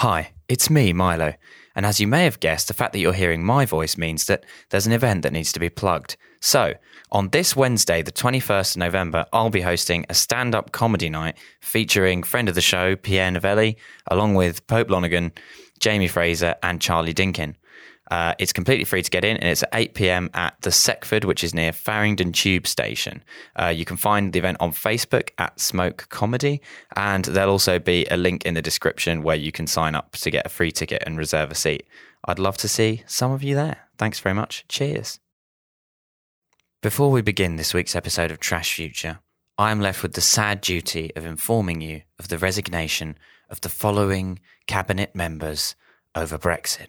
Hi, it's me, Milo. And as you may have guessed, the fact that you're hearing my voice means that there's an event that needs to be plugged. So, on this Wednesday, the 21st of November, I'll be hosting a stand up comedy night featuring friend of the show, Pierre Novellie, along with Pope Lonergan, Jamie Fraser, and Charlie Dinkin. Uh, it's completely free to get in, and it's at 8 pm at the Sekforde, which is near Farringdon Tube Station. Uh, you can find the event on Facebook at Smoke Comedy, and there'll also be a link in the description where you can sign up to get a free ticket and reserve a seat. I'd love to see some of you there. Thanks very much. Cheers. Before we begin this week's episode of Trash Future, I am left with the sad duty of informing you of the resignation of the following cabinet members over Brexit.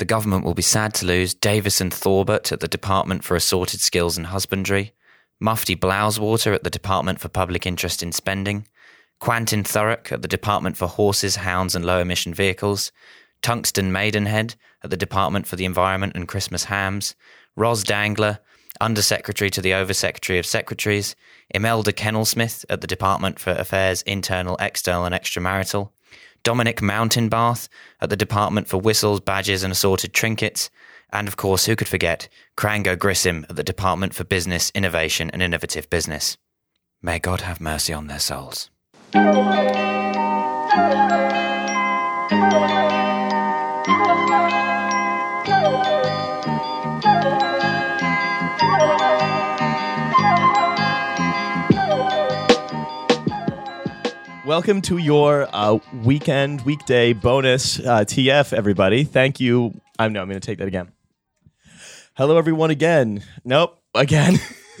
The government will be sad to lose Davison Thorbert at the Department for Assorted Skills and Husbandry, Mufti Blowswater at the Department for Public Interest in Spending, Quentin Thurrock at the Department for Horses, Hounds and Low Emission Vehicles, Tungsten Maidenhead at the Department for the Environment and Christmas Hams, Ros Dangler, Undersecretary to the Oversecretary of Secretaries, Imelda Kennelsmith at the Department for Affairs Internal, External and Extramarital, Dominic Mountainbath at the Department for Whistles, Badges and Assorted Trinkets, and of course, who could forget, Crango Grissom at the Department for Business, Innovation and Innovative Business. May God have mercy on their souls. Welcome to your uh, weekend, weekday bonus uh, TF, everybody. Thank you. I'm no, I'm going to take that again. Hello, everyone, again. Nope, again.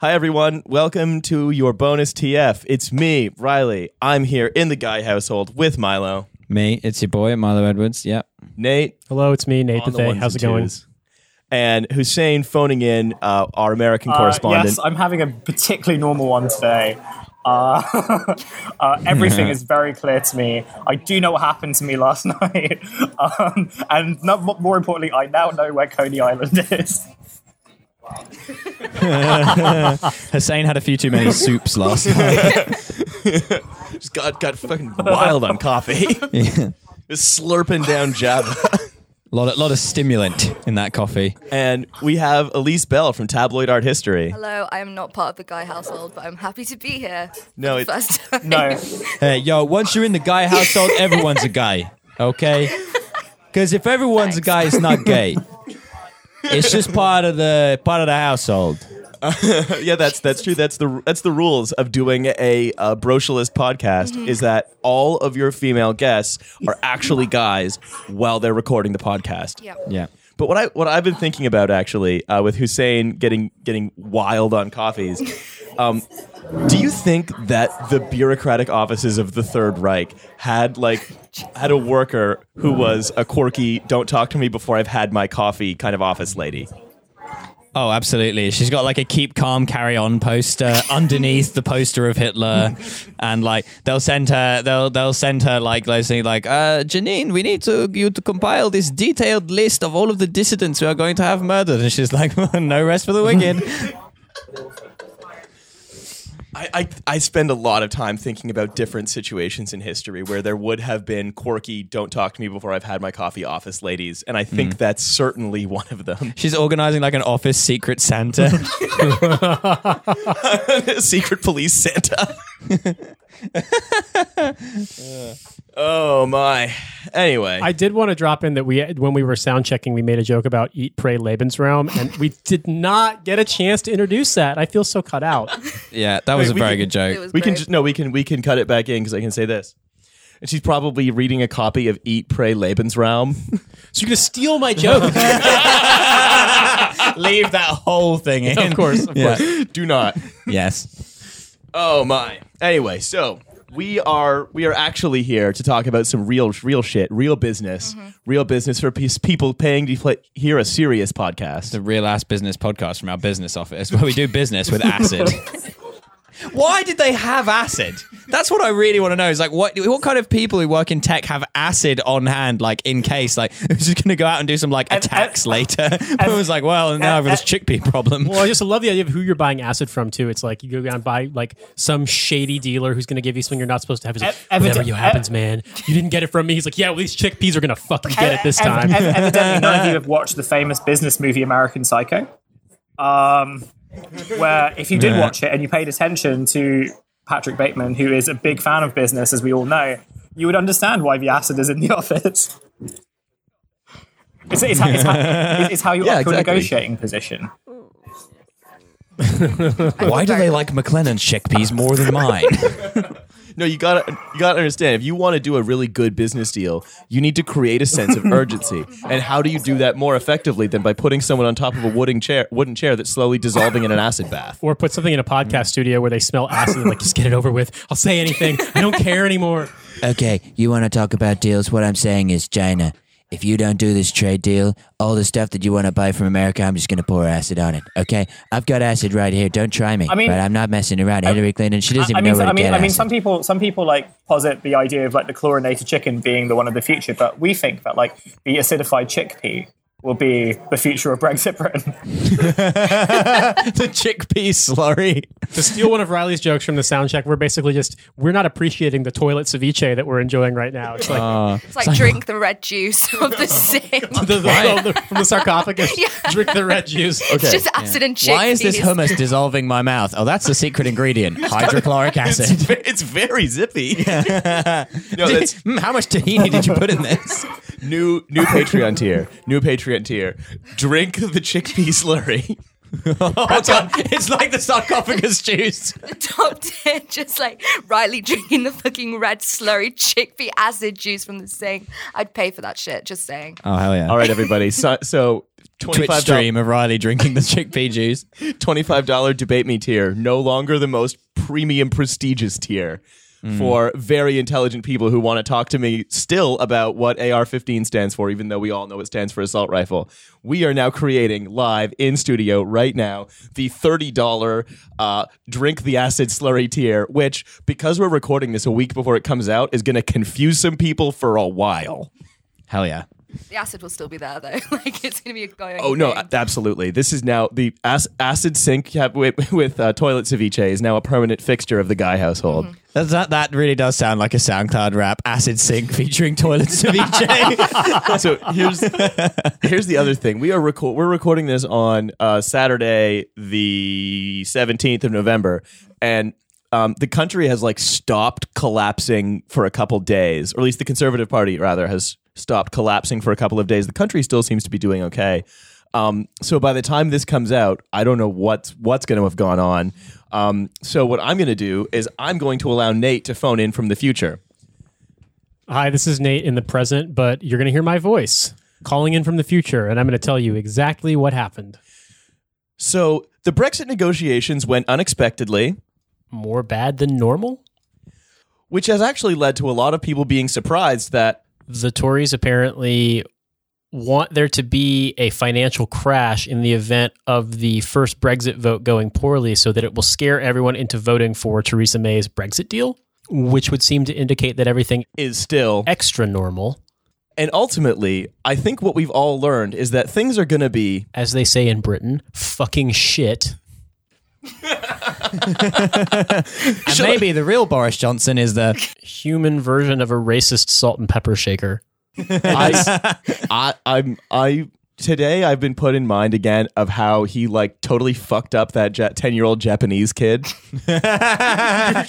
Hi, everyone. Welcome to your bonus TF. It's me, Riley. I'm here in the Guy household with Milo, Me, it's your boy, Milo Edwards. Yep. Nate, Hello, it's me, Nate on the Bethea. ones How's and it going? twos, and Hussein phoning in, uh, our American Uh, correspondent. yes, I'm having a particularly normal one today. Uh, uh, everything is very clear to me. I do know what happened to me last night, um, and no, more importantly, I now know where Coney Island is. Hussein had a few too many soups last night. Just got got fucking wild on coffee. Just slurping down Java. A lot of, lot of stimulant in that coffee. And we have Elise Bell from Tabloid Art History. Hello, I am not part of the Guy household, but I'm happy to be here. No, it's- first time. No, Hey, yo, once you're in the guy household, everyone's a guy. Okay? Because if everyone's a guy, it's not gay. It's just part of the part of the household. yeah, that's that's true. That's the that's the rules of doing a, uh brocialist podcast. Mm-hmm. Is that all of your female guests are actually guys while they're recording the podcast. Yeah. Yeah. But what I what I've been thinking about actually uh, with Hussein getting getting wild on coffees, um, do you think that the bureaucratic offices of the Third Reich had like had a worker who was a quirky "Don't talk to me before I've had my coffee" kind of office lady? Oh, absolutely. She's got like a keep calm, carry on poster underneath the poster of Hitler, and like they'll send her, they'll they'll send her like saying like, uh, Janine, we need to you to compile this detailed list of all of the dissidents who are going to have murdered, and she's like, no rest for the wicked. I, I I spend a lot of time thinking about different situations in history where there would have been quirky "Don't talk to me before I've had my coffee" office ladies, and I think mm. that's certainly one of them. She's organizing like an office secret Santa. Secret police Santa. oh my. Anyway, I did want to drop in that we, when we were sound checking, we made a joke about "Eat, Pray, Lebensraum," and we did not get a chance to introduce that. I feel so cut out. yeah, that was a very can- good joke. It was we can just no, we can we can cut it back in because I can say this. And she's probably reading a copy of Eat, Pray, Lebensraum. So you're gonna steal my joke? Leave that whole thing in. of course, of Yeah. course. Do not. Yes. Oh my. Anyway, so we are we are actually here to talk about some real real shit, real business, mm-hmm. real business for pe- people paying to play, hear a serious podcast. The real ass business podcast from our business office where we do business with acid. Why did they have acid? That's what I really want to know. Is like what what kind of people who work in tech have acid on hand, like in case, like who's just going to go out and do some like And- attacks and- later? But it was like, well, now I've got this chickpea problem. Well, I just love the idea of who you're buying acid from too. It's like you go down and buy like some shady dealer who's going to give you something you're not supposed to have. He's like, Ev- whatever evident- you happens, man. You didn't get it from me. He's like, yeah, well, these chickpeas are going to fucking get it this Ev- time. ev- evidently, none of you have watched the famous business movie American Psycho. Um, where if you did watch it and you paid attention to Patrick Bateman, who is a big fan of business, as we all know, you would understand why the acid is in the office. It's, it's, how, it's, how, it's how you Yeah, up your exactly. negotiating position. Why do they like McLennan's chickpeas more than mine? No, you gotta you gotta understand. If you want to do a really good business deal, you need to create a sense of urgency. And how do you do that more effectively than by putting someone on top of a wooden chair wooden chair that's slowly dissolving in an acid bath? or put something in a podcast studio where they smell acid and like just get it over with. I'll say anything. I don't care anymore. Okay, you want to talk about deals? What I'm saying is, China, if you don't do this trade deal, all the stuff that you want to buy from America, I'm just going to pour acid on it. Okay, I've got acid right here. Don't try me. I mean- but I'm not messing around. Hillary Clinton, she doesn't I even mean, know where I to mean, get I mean, acid. some people, some people like posit the idea of like the chlorinated chicken being the one of the future, but we think that like the acidified chickpea will be the future of Brexit Britain. the chickpea slurry. To steal one of Riley's jokes from the sound check, we're basically just we're not appreciating the toilet ceviche that we're enjoying right now. It's like It's like drink the red juice of the sink. the, the- the- from the sarcophagus. Drink the red juice. It's just acid and chickpeas. Why is this hummus dissolving my mouth? Oh, that's the secret ingredient: hydrochloric acid. ve- it's very zippy. no, that's Hmm, How much tahini did you put in this? new new Patreon tier. New Patreon tier. Drink the chickpea slurry. Oh, God. It's like the sarcophagus juice. top tier, just like Riley drinking the fucking red slurry chickpea acid juice from the sink. I'd pay for that shit. Just saying. Oh hell yeah! All right, everybody. So, so Twitch twenty-five stream of Riley drinking the chickpea juice. twenty-five dollar debate me tier. No longer the most premium, prestigious tier. For very intelligent people who want to talk to me still about what AR 15 stands for, even though we all know it stands for assault rifle. We are now creating live in studio right now the $30 uh, drink the acid slurry tier, which, because we're recording this a week before it comes out, is going to confuse some people for a while. Hell yeah! The acid will still be there though. like it's gonna be a going. Oh no, thing. absolutely. This is now the ac- acid sink with, with uh, toilet ceviche is now a permanent fixture of the Guy household. That's, that that really does sound like a SoundCloud rap. Acid sync featuring toilet ceviche. so here's here's the other thing. We are record we're recording this on uh, Saturday, the seventeenth of November, and um, the country has like stopped collapsing for a couple days, or at least the Conservative Party rather has stopped collapsing for a couple of days. The country still seems to be doing okay. Um, so by the time this comes out, I don't know what's what's going to have gone on. Um, so what I'm going to do is I'm going to allow Nate to phone in from the future. Hi, this is Nate in the present, but you're going to hear my voice calling in from the future, and I'm going to tell you exactly what happened. So the Brexit negotiations went unexpectedly. More bad than normal? which has actually led to a lot of people being surprised that The Tories apparently want there to be a financial crash in the event of the first Brexit vote going poorly so that it will scare everyone into voting for Theresa May's Brexit deal, which would seem to indicate that everything is still extra normal, and ultimately I think what we've all learned is that things are going to be as they say in Britain, fucking shit. and maybe the real Boris Johnson is the Human version of a racist salt and pepper shaker. I, I I'm I today I've been put in mind again of how he like totally fucked up that 10 year old Japanese kid. Do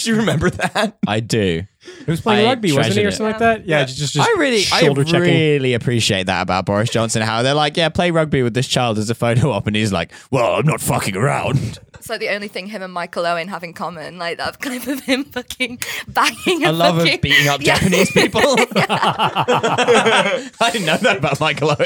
you remember that? I do. He was playing I rugby, wasn't he, or treasured it. something like that? Yeah, just, just, just I really, I checking. really appreciate that about Boris Johnson. How they're like, yeah, play rugby with this child as a photo op, and he's like, well, I'm not fucking around. It's like the only thing him and Michael Owen have in common. Like that clip of him fucking banging. I a love fucking, of beating up Yeah. Japanese people. I didn't know that about Michael Owen.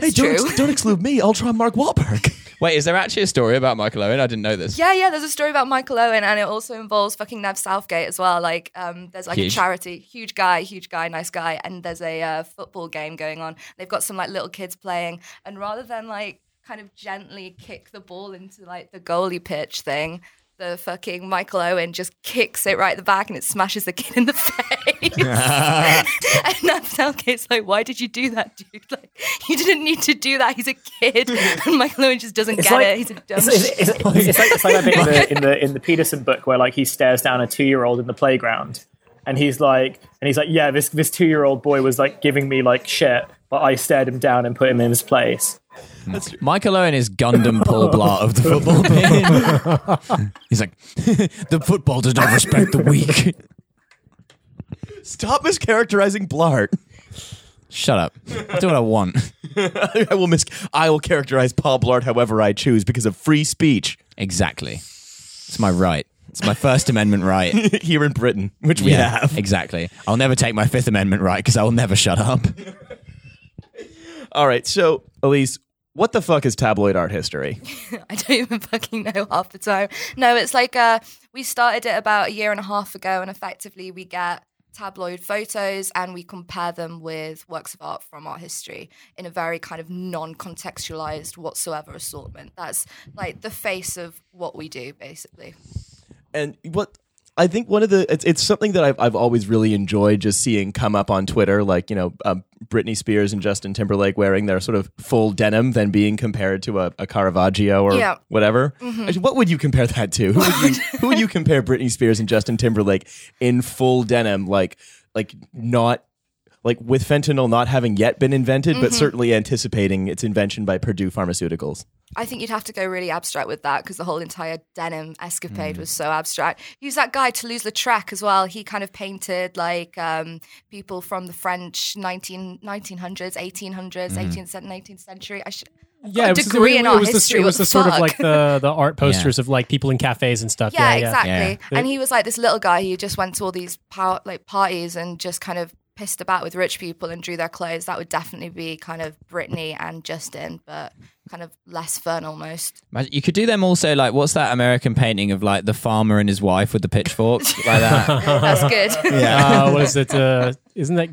hey, don't, ex- don't exclude me. I'll try Mark Wahlberg. Wait, is there actually a story about Michael Owen? I didn't know this. Yeah, yeah. There's a story about Michael Owen, and it also involves fucking Nev Southgate as well. Like, um, there's like Huge. a charity, huge guy, huge guy, nice guy, and there's a uh, football game going on. They've got some like little kids playing, and rather than like kind of gently kick the ball into like the goalie pitch thing, the fucking Michael Owen just kicks it right at the back and it smashes the kid in the face. and Nav Southgate's like, why did you do that, dude? Like, you didn't need to do that. He's a kid. And Michael Owen just doesn't It's get like- it. He's a dumb It's, it's, it's like, it's like that bit in the, in the in the Peterson book where like he stares down a two year old in the playground, and he's like, and he's like, yeah, this this two year old boy was like giving me like shit, but I stared him down and put him in his place. Michael Owen is Gundam Paul Blart of the football team. He's like, the football does not respect the weak. Stop mischaracterizing Blart. Shut up. I do what I want. I will mis- I will characterize Paul Blart however I choose because of free speech Exactly. It's my right. It's my First Amendment right. here in Britain, which we Yeah, have. exactly. I'll never take my Fifth Amendment right because I will never shut up. All right, so Elise, what the fuck is tabloid art history? I don't even fucking know half the time. No, it's like uh, we started it about a year and a half ago, and effectively we get tabloid photos and we compare them with works of art from art history in a very kind of non-contextualized whatsoever assortment. That's like the face of what we do, basically. And what I think one of the it's, it's something that I've I've always really enjoyed just seeing come up on Twitter, like you know um, Britney Spears and Justin Timberlake wearing their sort of full denim, then being compared to a, a Caravaggio or Yeah. whatever. Actually, what would you compare that to? Who would you, who would you compare Britney Spears and Justin Timberlake in full denim, like like not like with fentanyl not having yet been invented, but certainly anticipating its invention by Purdue Pharmaceuticals. I think you'd have to go really abstract with that because the whole entire denim Mm. escapade was so abstract. Use that guy Toulouse-Lautrec as well. He kind of painted like um, people from the French 19, 1900s, 1800s, Mm. 18th, 19th century. I should. Yeah, it was, degree it, in it art was the, history. it was what the sort of like the the art posters of like people in cafes and stuff. yeah, Yeah, yeah. exactly. Yeah. And he was like this little guy who just went to all these pow- like parties and just kind of pissed about with rich people and drew their clothes. That would definitely be kind of Britney and Justin, but kind of less fun almost. You could do them also like what's that American painting of like the farmer and his wife with the pitchfork like that? That's good. Yeah. Uh, what is it? Uh, isn't that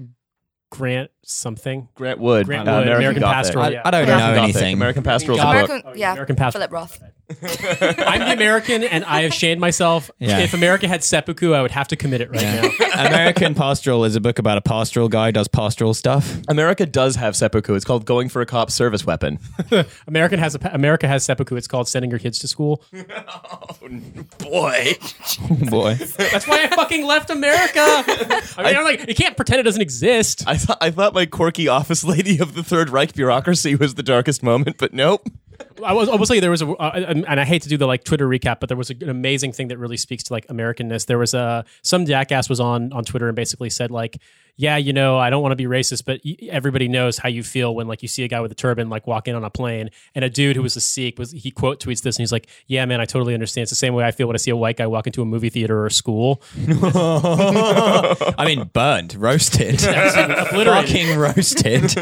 Grant something? Grant Wood, Grant uh, Wood, American Pastoral. I, yeah. I don't Yeah. know Gothic. anything. American Pastoral is a Gothic. book. American, yeah, American Pastoral. Philip Roth. I'm the American, and I have shamed myself. Yeah. If America had seppuku, I would have to commit it right now. American Pastoral is a book about a pastoral guy who does pastoral stuff. America does have seppuku. It's called going for a cop service weapon. American has a America has seppuku. It's called sending your kids to school. oh, Boy, Boy. That's why I fucking left America. I mean, I, am like, you can't pretend it doesn't exist. I thought I thought my quirky office lady of the Third Reich bureaucracy was the darkest moment, but nope. I was, I will say there was a, uh, and and I hate to do the like Twitter recap, but there was an amazing thing that really speaks to like Americanness. There was a some jackass was on on Twitter and basically said like, yeah, you know, I don't want to be racist, but y- everybody knows how you feel when like you see a guy with a turban like walk in on a plane, and a dude who was a Sikh was he quote tweets this and he's like, yeah, man, I totally understand. It's the same way I feel when I see a white guy walk into a movie theater or a school. I mean, burned, roasted, fucking roasted.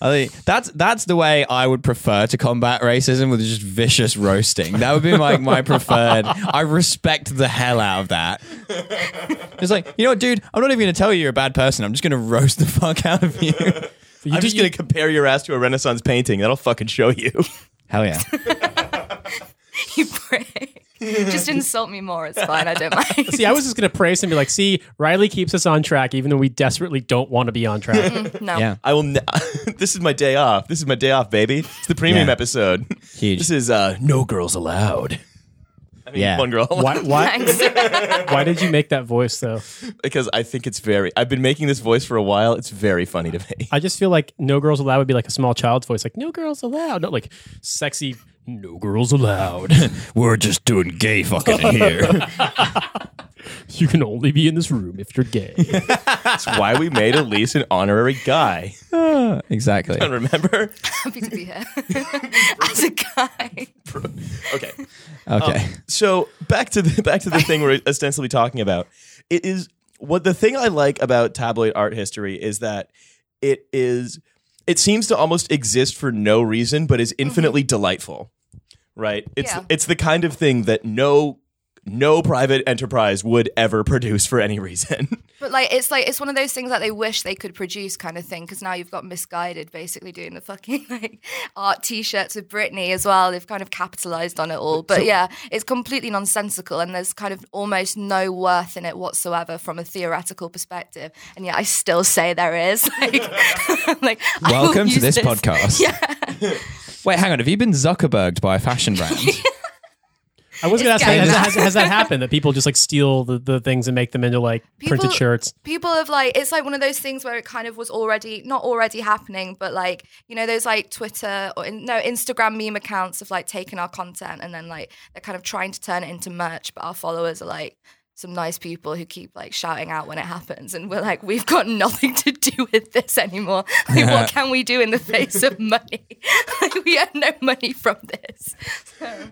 I think that's that's the way I would prefer to combat racism with just vicious roasting. That would be my my preferred. I respect the hell out of that. It's like you know what, dude. I'm not even going to tell you you're a bad person. I'm just going to roast the fuck out of you. You I'm just gonna compare your ass to a Renaissance painting. That'll fucking show you. Hell yeah. You prick. Just insult me more. It's fine. I don't mind. See, I was just gonna praise him and be like, see, Riley keeps us on track, even though we desperately don't want to be on track. no. Yeah. I will. Ne- this is my day off. This is my day off, baby. It's the premium Yeah. episode. Huge. This is uh, no girls allowed. I mean, Yeah. one girl why, why, Thanks. why did you make that voice though? because I think it's very. I've been making this voice for a while. It's very funny to me. I just feel like no girls allowed would be like a small child's voice, like no girls allowed, not like sexy. No girls allowed. We're just doing gay fucking in here. you can only be in this room if you're gay. That's why we made Elise an honorary guy. exactly. Remember? Happy to be here. As a guy. Okay. Okay. Um, so back to the back to the thing we're ostensibly talking about. It is what the thing I like about tabloid art history is that it is it seems to almost exist for no reason, but is infinitely mm-hmm. delightful. Right? It's Yeah. it's the kind of thing that no no private enterprise would ever produce for any reason. But like it's like it's one of those things that they wish they could produce kind of thing because now you've got Missguided basically doing the fucking like art t-shirts with Britney as well. They've kind of capitalized on it all. But yeah, it's completely nonsensical and there's kind of almost no worth in it whatsoever from a theoretical perspective. And yet I still say there is. Like, like Welcome to use this podcast. Yeah. Wait, hang on. Have you been Zuckerberged by a fashion brand? I was going to ask, has, has, has that happened that people just like steal the, the things and make them into like printed shirts? people have like it's like one of those things where it kind of was already not already happening but like you know those like twitter or in, no instagram meme accounts have like taken our content and then like they're kind of trying to turn it into merch but our followers are like some nice people who keep like shouting out when it happens and we're like we've got nothing to do with this anymore like what can we do in the face of money like we earn no money from this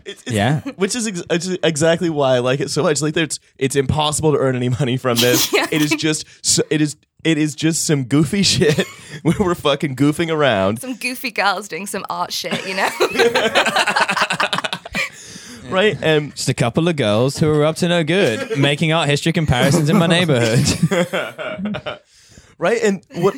It's, it's- Yeah. which is ex- exactly why I like it so much. Like, it's it's impossible to earn any money from this. Yeah. It is just so, it is it is just some goofy shit where we're fucking goofing around, some goofy girls doing some art shit you know right? And Just a couple of girls who are up to no good, making art history comparisons in my neighborhood. right and what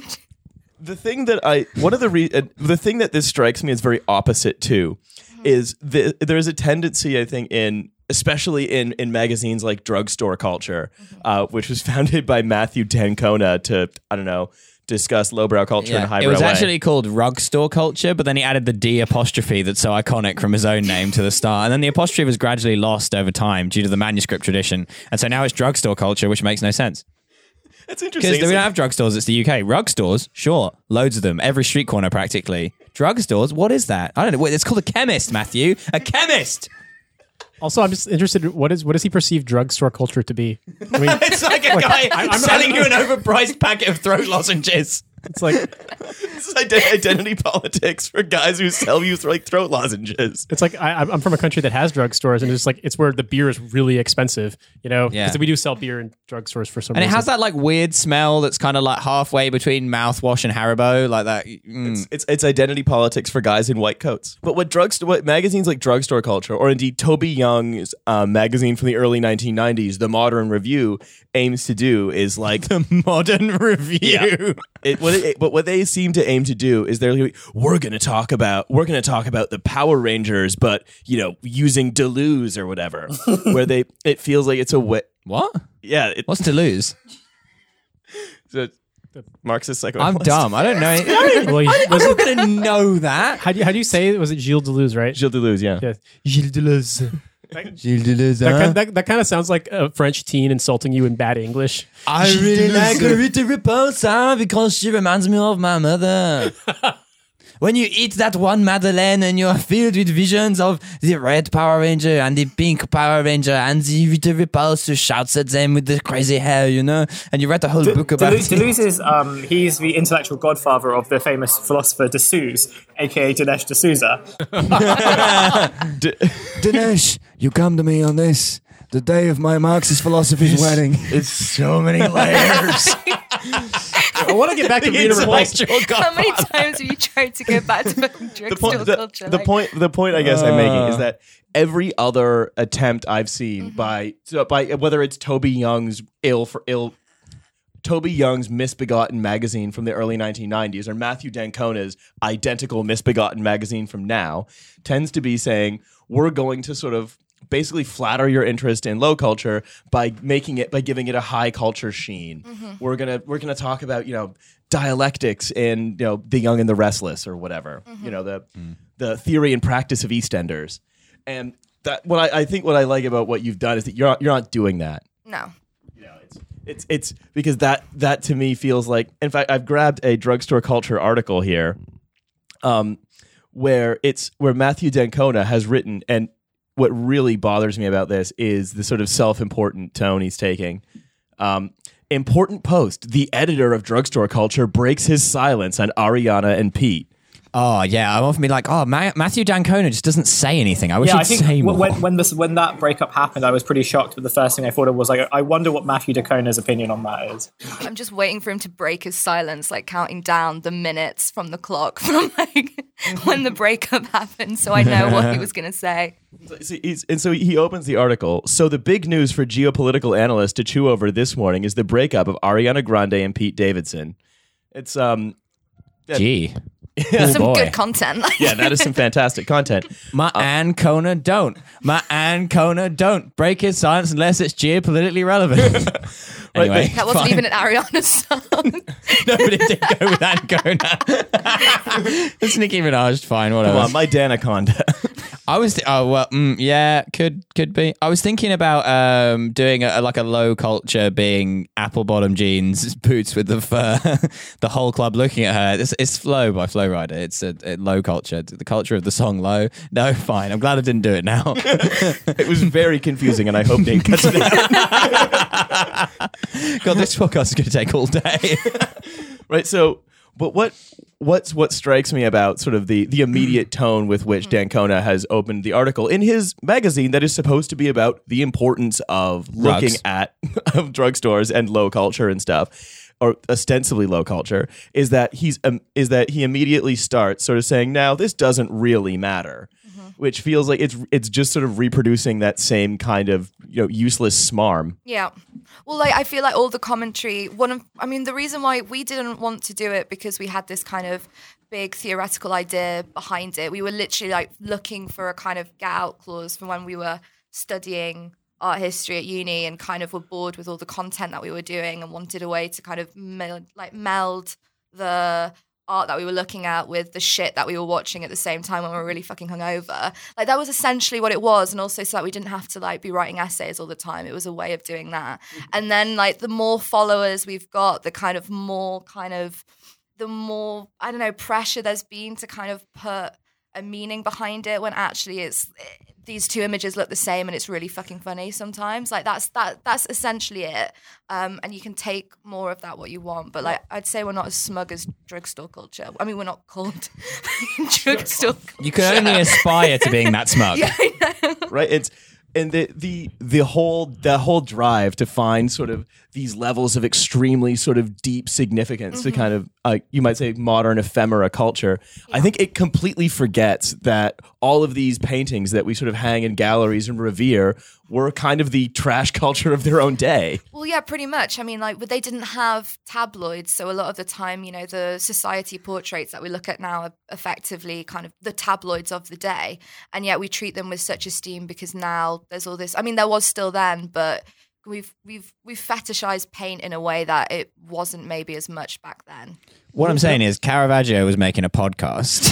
the thing that i one of the re- uh, the thing that this strikes me as very opposite to is the, there's a tendency i think in especially in in magazines like drugstore culture uh, which was founded by matthew d'Ancona to i don't know discuss lowbrow culture and Yeah. highbrow It was way. actually called rug store culture, but then he added the D apostrophe that's so iconic from his own name to the start. And then the apostrophe was gradually lost over time due to the manuscript tradition. And so now it's drugstore culture, which makes no sense. it's interesting Because we don't have drugstores, it's the UK. Rug stores, sure, loads of them, every street corner practically. Drugstores, what is that? I don't know. Wait, it's called a chemist, Matthew. A chemist! Also, I'm just interested. What is what does he perceive drugstore culture to be? I mean, It's like a guy I'm- selling you an overpriced packet of throat lozenges. It's like This is ide- identity politics for guys who sell you like throat lozenges. it's like I, I'm from a country that has drugstores, and it's like it's where the beer is really expensive. You know, Yeah. because we do sell beer in drugstores for some And it has that like weird smell that's kind of like halfway between mouthwash and Haribo, like that. mm. It's it's identity politics for guys in white coats. But what drugstore, what magazines like Drugstore Culture, or indeed Toby Young's um, magazine from the early 1990s, The Modern Review, aims to do is like the modern review. it, what it, but what they seem to aim to do is they're like, we're going to talk about we're going to talk about the Power Rangers, but you know using Deleuze or whatever, where they it feels like it's a way. What? Yeah, it, What's to lose? the Marxist psycho I'm dumb. I don't know. Well, he- was I'm not going to know that. how do you, how do you say it? Was it Gilles Deleuze, right? Gilles Deleuze, yeah. Yeah. Gilles Deleuze. Gilles Deleuze. That, kind, that, that kind of sounds like a French teen insulting you in bad English. I really like Rita Repulsa because she reminds me of my mother. when you eat that one Madeleine and you're filled with visions of the red Power Ranger and the pink Power Ranger and the Rita Repulsa shouts at them with the crazy hair, you know? And you read the whole book about Deleuze, it. Deleuze is um, he's the intellectual godfather of the famous philosopher Dessous, aka Dinesh D'Souza. Dinesh, you come to me on this, the day of my Marxist philosophy's wedding. It's so many layers. I want to get back to Rita Repulsa. Intellectual how many godfather. times have you tried to get back to fucking the drugstore point, the, culture the Like, point, the point I guess I'm making is uh. that every other attempt I've seen mm-hmm. by so by whether it's Toby Young's ill for ill. Toby Young's Misbegotten magazine from the early 1990s or Matthew d'Ancona's identical Misbegotten magazine from now tends to be saying we're going to sort of basically flatter your interest in low culture by making it by giving it a high culture sheen. Mm-hmm. We're gonna we're gonna talk about you know dialectics in you know the young and the restless or whatever mm-hmm. you know the mm. the theory and practice of EastEnders. And that what I, I think what I like about what you've done is that you're not, you're not doing that. No. You know, it's it's it's because that that to me feels like. In fact, I've grabbed a drugstore culture article here, um, where it's where Matthew d'Ancona has written, and what really bothers me about this is the sort of self-important tone he's taking. Um, important post: the editor of drugstore culture breaks his silence on Ariana and Pete. Oh yeah, I'm often be like, oh, Ma- Matthew d'Ancona just doesn't say anything. I wish yeah, he'd I think say more. when when this when that breakup happened, I was pretty shocked. But the first thing I thought of was like, I wonder what Matthew d'Ancona's opinion on that is. I'm just waiting for him to break his silence, like counting down the minutes from the clock from like when the breakup happened, so I know what he was gonna say. So he's- and so he opens the article. So the big news for geopolitical analysts to chew over this morning is the breakup of Ariana Grande and Pete Davidson. It's um Gee, Some oh, boy. good content. yeah, that is some fantastic content. my uh, Ancona don't. My Ancona don't break his silence unless it's geopolitically relevant. anyway, that wasn't fine. even an Ariana song. Nobody did go with Ancona. it's Nicki Minaj. Fine, whatever. Come on, my Danaconda. I was th- oh well mm, yeah could could be. I was thinking about um doing a, like a low culture being apple bottom jeans boots with the fur the whole club looking at her. It's, it's flow by Flow Rider it's a, a low culture. The culture of the song low. No fine. I'm glad I didn't do it now. It was very confusing, and I hope Nate cuts it out. God this podcast is going to take all day. Right so but what what's what strikes me about sort of the the immediate tone with which d'Ancona has opened the article in his magazine that is supposed to be about the importance of looking Drugs. at of drugstores and low culture and stuff or ostensibly low culture is that he's um, is that he immediately starts sort of saying now this doesn't really matter which feels like it's it's just sort of reproducing that same kind of you know useless smarm Yeah. Well, like I feel like all the commentary. One of, I mean, the reason why we didn't want to do it because we had this kind of big theoretical idea behind it. We were literally like looking for a kind of get out clause from when we were studying art history at uni and kind of were bored with all the content that we were doing and wanted a way to kind of meld, like meld the art that we were looking at with the shit that we were watching at the same time when we were really fucking hungover. Like that was essentially what it was, and also so that we didn't have to like be writing essays all the time. It was a way of doing that. Mm-hmm. And then like the more followers we've got, the kind of more kind of the more I don't know pressure there's been to kind of put a meaning behind it when actually it's these two images look the same and it's really fucking funny sometimes. Like that's that that's essentially it. Um and you can take more of that what you want but like i'd say we're not as smug as drugstore culture. I mean we're not called drugstore. you can only aspire to being that smug. Yeah, I know. right it's and the the the whole the whole drive to find sort of these levels of extremely sort of deep significance to kind of uh, you might say modern ephemera culture i think it completely forgets that all of these paintings that we sort of hang in galleries and revere were kind of the trash culture of their own day Well, yeah, pretty much. I mean, like, but they didn't have tabloids, so a lot of the time, you know, the society portraits that we look at now are effectively kind of the tabloids of the day, and yet we treat them with such esteem because now there's all this. I mean, there was still then, but we've we've we've fetishized paint in a way that it wasn't maybe as much back then. what I'm saying is Caravaggio was making a podcast.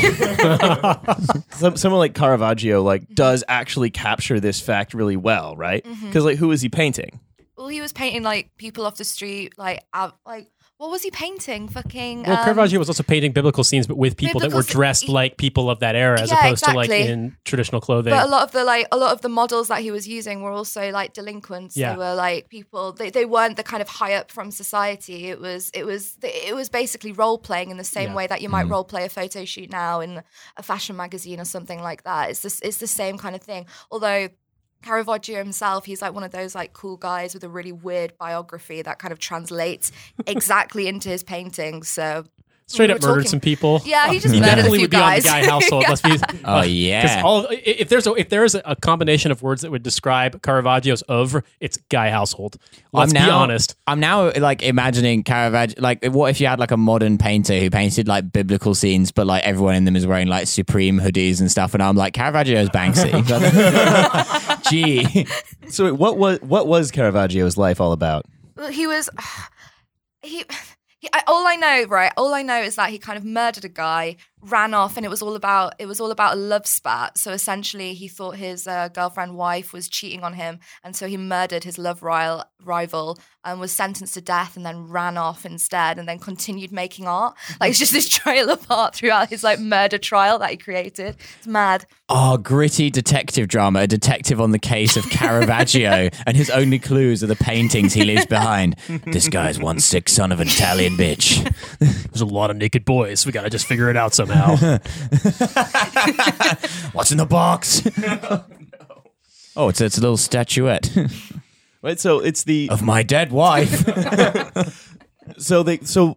Some, someone like caravaggio like mm-hmm. does actually capture this fact really well right? Mm-hmm. Because like who is he painting? Well, he was painting like people off the street, like out, like what was he painting? Fucking. Well, um, Caravaggio was also painting biblical scenes, but with people that were dressed like people of that era, as Yeah, opposed to like in traditional clothing. But a lot of the like a lot of the models that he was using were also like delinquents. Yeah. They were like people. They, they weren't the kind of high up from society. It was it was it was basically role playing in the same Yeah. way that you might role play a photo shoot now in a fashion magazine or something like that. It's this it's the same kind of thing. Although Caravaggio himself, he's like one of those like cool guys with a really weird biography that kind of translates exactly into his paintings. So Straight we up murdered talking- some people. Yeah, he uh, just He murdered a definitely few would be on guys. the guy household. Let's be. oh Because yeah all if there's a if there is a combination of words that would describe Caravaggio's oeuvre, it's guy household. Let's I'm now, be honest. I'm now like imagining Caravaggio. Like, what if you had like a modern painter who painted like biblical scenes, but like everyone in them is wearing like Supreme hoodies and stuff, and I'm like Caravaggio's Banksy. Gee, so what was what was caravaggio's life all about Well, he was he, he I, all I know right all I know is that he kind of murdered a guy ran off and it was all about it was all about a love spat so essentially he thought his uh, girlfriend wife was cheating on him and so he murdered his love rival rival and was sentenced to death and then ran off instead and then continued making art like it's just this trail of art throughout his like murder trial that he created it's mad oh, gritty detective drama. A detective on the case of Caravaggio, and his only clues are the paintings he leaves behind. This guy's one sick son of an Italian bitch. There's a lot of naked boys. We gotta just figure it out somehow. Somehow. What's in the box? oh, it's it's a little statuette Right. So it's the of my dead wife. so they so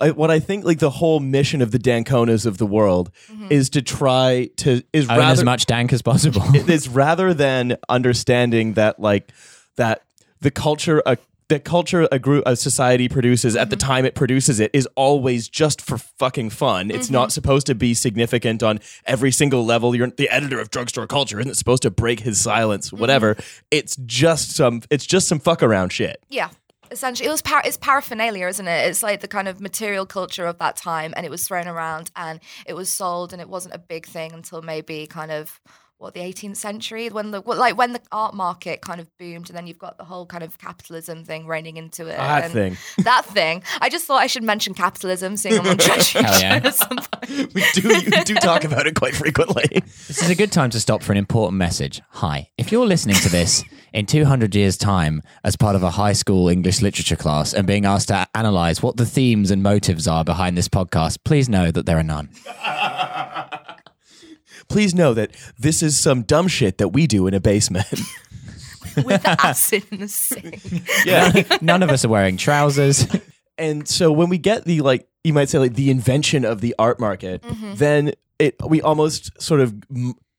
I, what I think like the whole mission of the d'Anconas of the world mm-hmm. is to try to is Own rather as much dank as possible. is rather than understanding that like that the culture a the culture a group a society produces at the mm-hmm. time it produces it is always just for fucking fun. It's not mm-hmm. supposed to be significant on every single level. You're the editor of drugstore culture isn't supposed to break his silence. Mm-hmm. Whatever. It's just some. It's just some fuck around shit. Yeah. Essentially, it was par- it's paraphernalia, isn't it? It's like the kind of material culture of that time, and it was thrown around and it was sold, and it wasn't a big thing until maybe kind of what the 18th century when the well, like when the art market kind of boomed, and then you've got the whole kind of capitalism thing reigning into it. That and thing. That thing. I just thought I should mention capitalism, seeing I'm on Treasure Hell yeah. at some point. We do you do talk about it quite frequently. This is a good time to stop for an important message. Hi. If you're listening to this in 200 years' time as part of a high school English literature class and being asked to analyze what the themes and motives are behind this podcast, please know that there are none. Please know that this is some dumb shit that we do in a basement. with acid in the sink. yeah. None of us are wearing trousers. and so when we get the like you might say like the invention of the art market mm-hmm. then it we almost sort of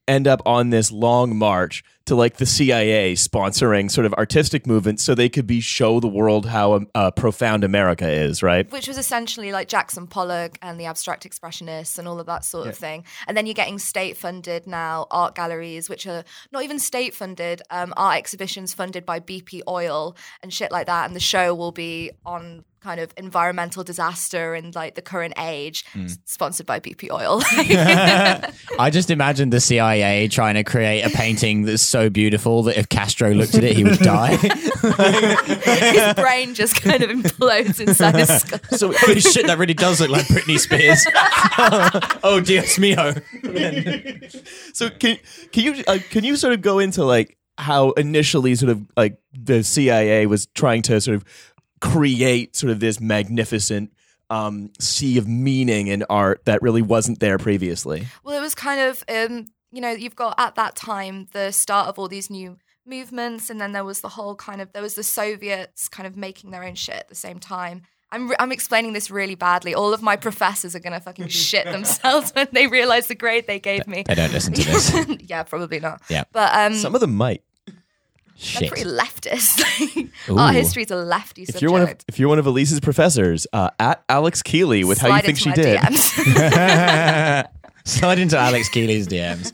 end up on this long march to like the CIA sponsoring sort of artistic movements so they could be show the world how um, uh, profound America is right which was essentially like Jackson Pollock and the abstract expressionists and all of that sort of thing. And then you're getting state funded now art galleries, which are not even state funded, um, art exhibitions funded by BP Oil and shit like that. And the show will be on kind of environmental disaster and like the current age, s- sponsored by BP Oil. I just imagined the CIA trying to create a painting that's so beautiful that if Castro looked at it, he would die. His brain just kind of implodes inside his skull. so, holy shit, that really does look like Britney Spears. oh, Dios mio. so can can you uh, can you sort of go into like how initially sort of like the CIA was trying to sort of create sort of this magnificent um, sea of meaning in art that really wasn't there previously. Well, it was kind of, um, you know, you've got at that time the start of all these new movements, and then there was the whole kind of there was the Soviets kind of making their own shit at the same time. I'm re- I'm explaining this really badly. All of my professors are gonna fucking shit themselves when they realize the grade they gave me. They don't listen to this. yeah, probably not. Yeah. but um, Some of them might. they're pretty leftist. Ooh. Art history is a lefty If subject. you're one of if you're one of Elise's professors, uh, at Alex Keeley with how you think she my did. Slide into Alex Keeley's DMs.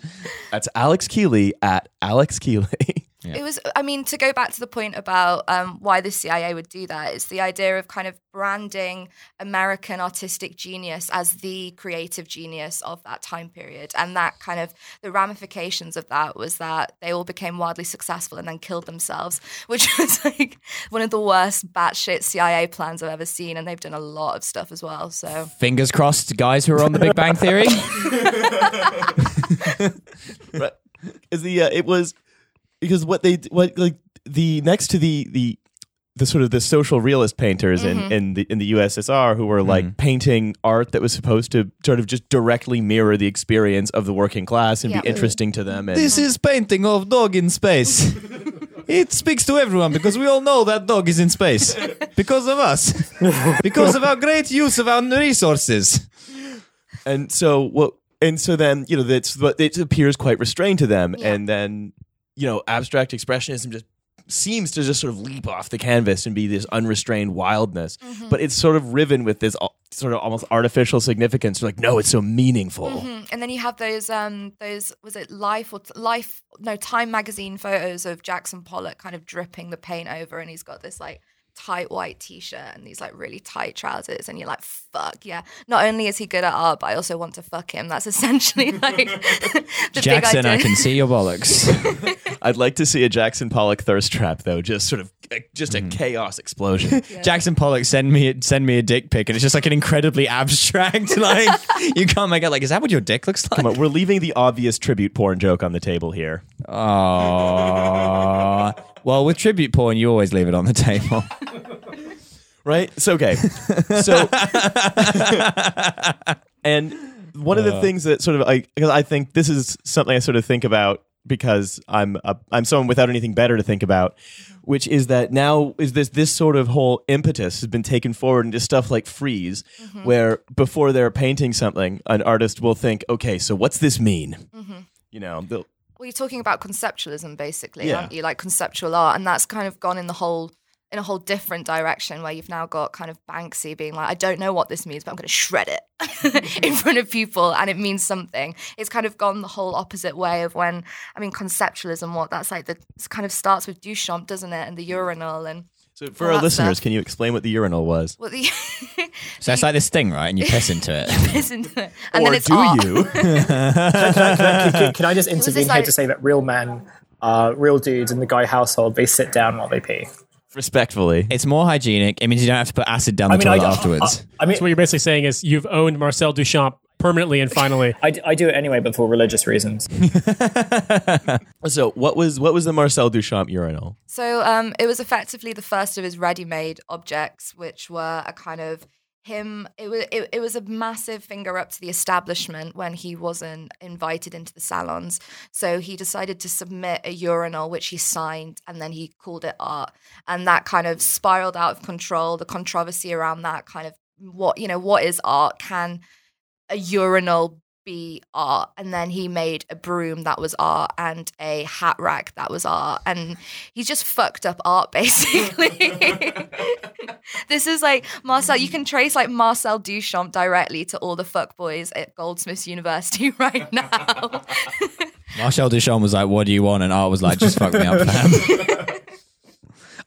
That's Alex Keeley at Alex Keeley. It was, I mean, to go back to the point about um, why the CIA would do that, it's the idea of kind of branding American artistic genius as the creative genius of that time period. And that kind of, the ramifications of that was that they all became wildly successful and then killed themselves, which was like one of the worst batshit CIA plans I've ever seen. And they've done a lot of stuff as well. So. Fingers crossed, guys who are on the Big Bang Theory. right. Is the uh, it was because what they what like the next to the the the sort of the social realist painters in, mm-hmm. in the in the USSR who were like mm-hmm. painting art that was supposed to sort of just directly mirror the experience of the working class and Yeah. be interesting to them and this is painting of dog in space. It speaks to everyone because we all know that dog is in space because of us, because of our great use of our resources. and so what and so then you know that's what it appears quite restrained to them Yeah. and then you know abstract expressionism just seems to just sort of leap off the canvas and be this unrestrained wildness Mm-hmm. but it's sort of riven with this al- sort of almost artificial significance like no it's so meaningful Mhm. And then you have those um those was it Life or Life no Time magazine photos of Jackson Pollock kind of dripping the paint over, and he's got this like tight white t-shirt and these like really tight trousers, and you're like, fuck yeah! Not only is he good at art, but I also want to fuck him. That's essentially like the Jackson, big I can see your bollocks. i'd like to see a jackson pollock thirst trap though just sort of just a mm-hmm. chaos explosion Jackson Pollock, send me send me a dick pic, and it's just like an incredibly abstract. Like you can't make it. Like, is that what your dick looks like? Come on, we're leaving the obvious tribute porn joke on the table here Oh, well, with tribute porn, you always leave it on the table. Right? So okay, so and one of the Uh. things that sort of I because I think this is something I sort of think about because I'm a, I'm someone without anything better to think about, which is that now is this this sort of whole impetus has been taken forward into stuff like Frieze, Mm-hmm. where before they're painting something, an artist will think, okay, so what's this mean? Mm-hmm. You know, they'll- Well, you're talking about conceptualism, basically, Yeah. aren't you? Like conceptual art, and that's kind of gone in the whole in a whole different direction where you've now got kind of Banksy being like, I don't know what this means, but I'm going to shred it in front of people, and it means something. It's kind of gone the whole opposite way of when I mean conceptualism. What that's like, the kind of starts with Duchamp, doesn't it, and the urinal and. so for All our listeners, stuff. can you explain what the urinal was? What the So it's like this thing, right? And you piss into it. piss into it. and or then it's do art. you? can, I, can, can- can I just intervene just here like- to say that real men, uh, real dudes in the guy household, they sit down while they pee. Respectfully, It's more hygienic. It means you don't have to put acid down the I mean, toilet I- afterwards. I, mean, So what you're basically saying is you've owned Marcel Duchamp permanently and finally. I, I do it anyway, but for religious reasons. so what was what was the Marcel Duchamp urinal? So um, it was effectively the first of his ready-made objects, which were a kind of him. It was it, it was a massive finger up to the establishment when he wasn't invited into the salons. So he decided to submit a urinal, which he signed, and then he called it art, and that kind of spiraled out of control. The controversy around that kind of what you know what is art can a urinal be art and then he made a broom that was art and a hat rack that was art and he just fucked up art basically this is like marcel you can trace like marcel duchamp directly to all the fuck boys at goldsmiths university right now Marcel Duchamp was like, "What do you want?" And Art was like, "Just fuck me up, fam."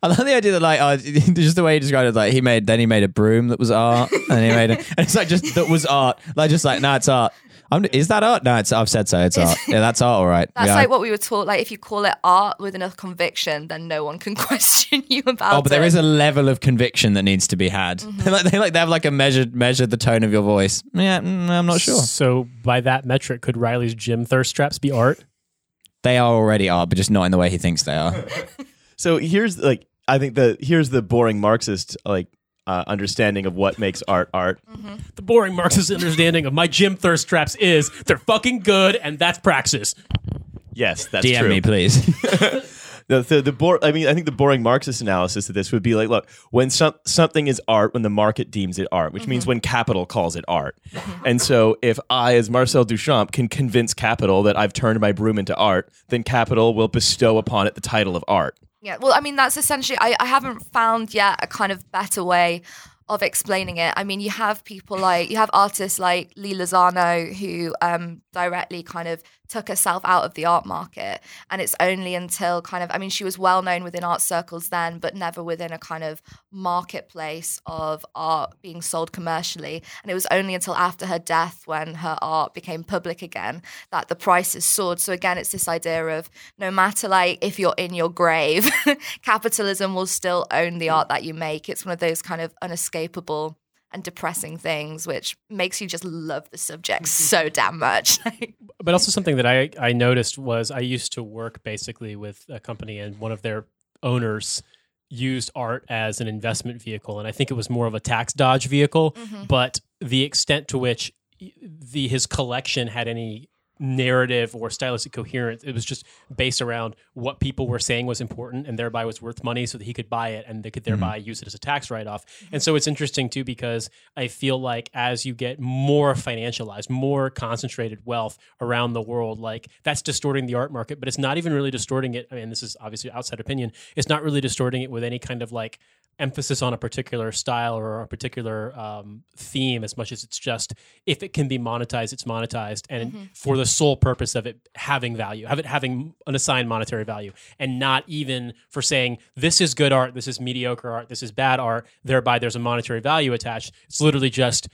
I love the idea that like uh, just the way he described it, like he made then he made a broom that was art, and he made it, and it's like just that was art, like just like no, it's art. I'm, is that art? No, it's I've said so. It's art. Yeah, that's art. All right. that's yeah. like what we were taught like if you call it art with enough conviction then no one can question you about Oh, but there it. is a level of conviction that needs to be had. Mm-hmm. like they like they have like a measured measured the tone of your voice. Yeah, mm, I'm not sure. So by that metric, could Riley's gym thirst straps be art? They are already art, but just not in the way he thinks they are. So here's like I think the here's the boring Marxist like uh, understanding of what makes art art. The boring Marxist understanding of my gym thirst traps is they're fucking good and that's praxis. Yes, that's DM true. me, please. The the, the bor- I mean, I think the boring Marxist analysis of this would be like, look, when some, something is art, when the market deems it art, which means when capital calls it art. and so, if I, as Marcel Duchamp, can convince capital that I've turned my broom into art, then capital will bestow upon it the title of art. Yeah, well, I mean, that's essentially, I, I haven't found yet a kind of better way of explaining it. I mean, you have people like, you have artists like Lee Lozano who um, directly kind of took herself out of the art market. And it's only until kind of, I mean, she was well known within art circles then, but never within a kind of marketplace of art being sold commercially. And it was only until after her death when her art became public again that the prices soared. So again, it's this idea of no matter like if you're in your grave, capitalism will still own the mm. art that you make. It's one of those kind of unescapable and depressing things, which makes you just love the subject mm-hmm. so damn much. But also something that I, I noticed was I used to work basically with a company and one of their owners used art as an investment vehicle. And I think it was more of a tax dodge vehicle mm-hmm. but the extent to which the his collection had any narrative or stylistic coherence. It was just based around what people were saying was important and thereby was worth money so that he could buy it and they could thereby mm-hmm. use it as a tax write-off. And mm-hmm. so it's interesting too because i feel like as you get more financialized more concentrated wealth around the world like that's distorting the art market but it's not even really distorting it. I mean this is obviously outside opinion. It's not really distorting it with any kind of like emphasis on a particular style or a particular um, theme as much as it's just if it can be monetized it's monetized and for the sole purpose of it having value have it having an assigned monetary value and not even for saying this is good art this is mediocre art this is bad art thereby there's a monetary value attached. It's literally just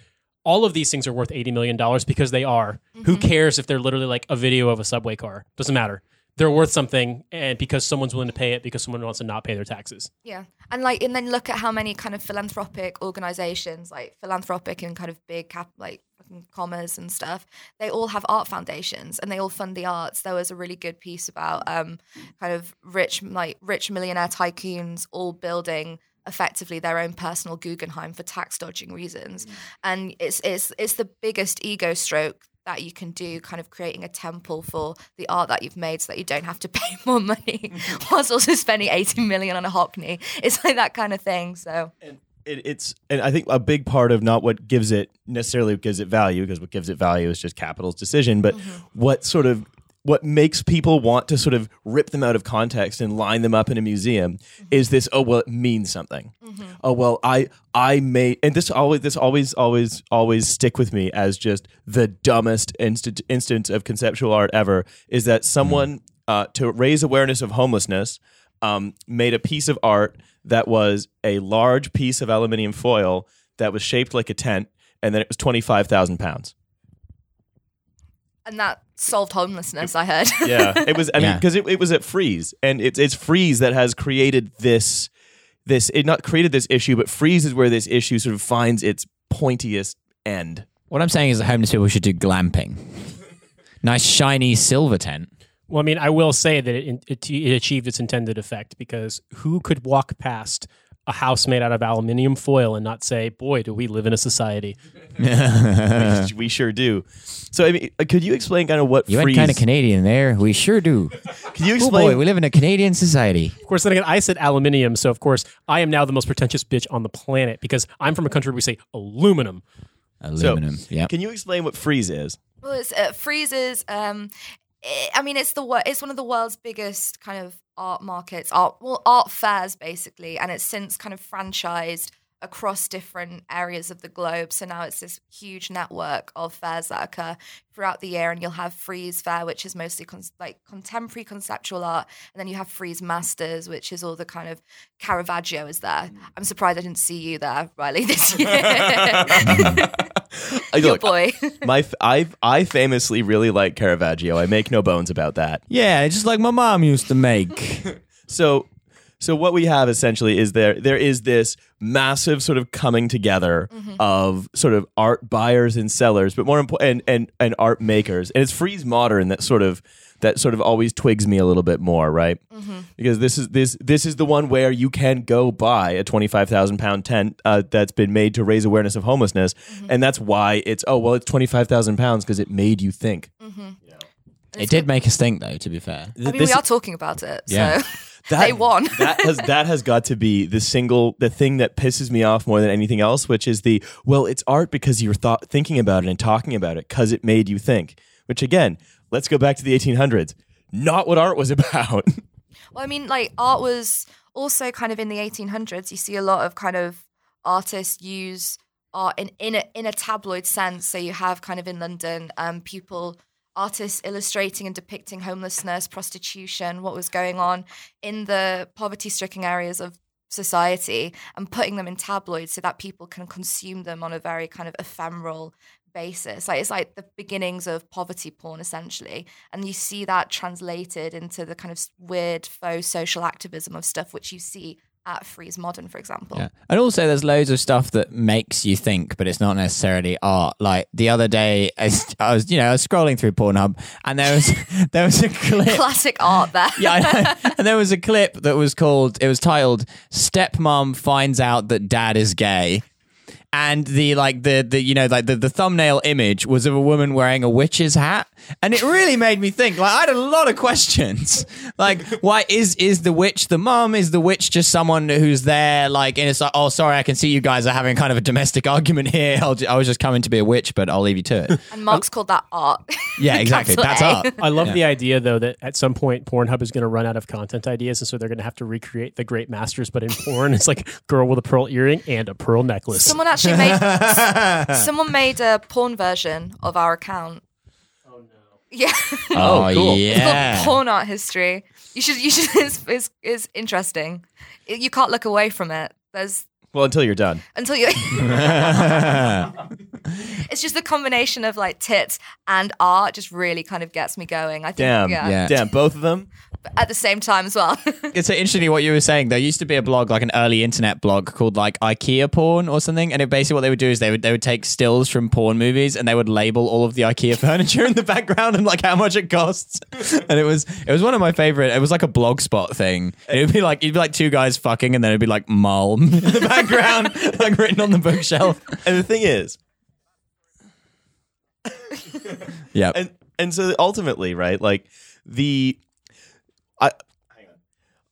all of these things are worth $80 million because they are. Who cares if they're literally like a video of a subway car? Doesn't matter they're worth something and because someone's willing to pay it because someone wants to not pay their taxes Yeah. And like and then look at how many kind of philanthropic organizations, like philanthropic and kind of big cap like fucking commas and stuff, they all have art foundations and they all fund the arts. There was a really good piece about um kind of rich like rich millionaire tycoons all building effectively their own personal Guggenheim for tax dodging reasons. And it's it's it's the biggest ego stroke that you can do, kind of creating a temple for the art that you've made so that you don't have to pay more money whilst also spending 80 million on a Hockney. It's like that kind of thing. So it, it's and I think a big part of not what gives it necessarily gives it value because what gives it value is just capital's decision, but mm-hmm. what sort of what makes people want to sort of rip them out of context and line them up in a museum is this oh well it means something. Oh well i i made and this always this always always always stick with me as just the dumbest instant instance of conceptual art ever is that someone uh, to raise awareness of homelessness um, made a piece of art that was a large piece of aluminium foil that was shaped like a tent and then it was 25,000 pounds and that solved homelessness, I heard. yeah it was i mean Yeah. because it, it was at Frieze and it's it's Frieze that has created this this it not created this issue but Frieze is where this issue sort of finds its pointiest end What I'm saying is that homeless people should do glamping. Nice shiny silver tent. Well, I mean, I will say that it, it, it achieved its intended effect because who could walk past a house made out of aluminium foil and not say, "Boy, do we live in a society"? We, we sure do so i mean uh, could you explain kind of what You went kind of Canadian there. We sure do. could you Oh explain boy, we live in a Canadian society. Of course, then again, I said aluminium, so of course, I am now the most pretentious bitch on the planet because I'm from a country where we say aluminum. Aluminum. yeah. can you explain what Frieze is Well, it's uh, freezes. Um, i I mean, it's the it's one of the world's biggest kind of art markets, art well, art fairs basically, and it's since kind of franchised across different areas of the globe. So now it's this huge network of fairs that occur throughout the year, and you'll have Frieze Fair, which is mostly con- like contemporary conceptual art, and then you have Frieze Masters, which is all the kind of Caravaggio is there. Mm. I'm surprised I didn't see you there, Riley, this year. I Your look, boy. my f- I I famously really like Caravaggio. I make no bones about that. Yeah, just like my mom used to make. So so what we have essentially is there there is this massive sort of coming together mm-hmm. of sort of art buyers and sellers, but more important and, and and art makers. And it's Frieze Modern that sort of that sort of always twigs me a little bit more, right? Mm-hmm. Because this is this this is the one where you can go buy a twenty five thousand pound tent uh, that's been made to raise awareness of homelessness, mm-hmm. and that's why it's oh well it's twenty five thousand pounds because it made you think. it did make us think, though. To be fair. I mean, This- we are talking about it, Yeah. so they won. that has that has got to be the single the thing that pisses me off more than anything else, which is the well, it's art because you're thought thinking about it and talking about it because it made you think. Which again, let's go back to the 1800s. Not what art was about. Well, I mean, like art was also kind of in the 1800s. You see a lot of kind of artists use art in in a in a tabloid sense. So you have kind of in London, um, people artists illustrating and depicting homelessness, prostitution, what was going on in the poverty-stricken areas of society, and putting them in tabloids so that people can consume them on a very kind of ephemeral basis. Like it's like the beginnings of poverty porn essentially. And you see that translated into the kind of weird faux social activism of stuff which you see at Frieze Modern, for example. Yeah. And also, there's loads of stuff that makes you think, but it's not necessarily art. Like the other day, I I was, you know, I was scrolling through Pornhub, and there was there was a clip. Classic art there. Yeah, I know. and there was a clip that was called. It was titled "Stepmom finds out that dad is gay." And the like the the you know like the, the thumbnail image was of a woman wearing a witch's hat, and it really made me think. Like I had a lot of questions. Like, why is is the witch the mom? Is the witch just someone who's there? Like, and it's like, oh, sorry, I can see you guys are having kind of a domestic argument here. I'll, ju- I was just coming to be a witch, but I'll leave you to it. And Marx called that art. Yeah, exactly. That's Capital art. A. I love the idea though that at some point Pornhub is going to run out of content ideas, and so they're going to have to recreate the Great Masters, but in porn, it's like girl with a pearl earring and a pearl necklace. Someone actually made someone made a porn version of our account. Oh no. Yeah. Oh, oh, cool. It's called yeah. porn art history. You should you should it's, it's, it's interesting. You can't look away from it. There's Well, until you're done. until you. it's just the combination of like tits and art just really kind of gets me going. I think. Damn. Yeah. Yeah. Damn, both of them. At the same time as well. It's interesting what you were saying. There used to be a blog, like an early internet blog called like IKEA porn or something, and it basically what they would do is they would they would take stills from porn movies and they would label all of the IKEA furniture in the background and like how much it costs. And it was it was one of my favorite. It was like a blog spot thing. It would be like it'd be like two guys fucking, and then it'd be like Malm in the background, like written on the bookshelf. And the thing is, Yeah. and and so ultimately, right? Like the, I,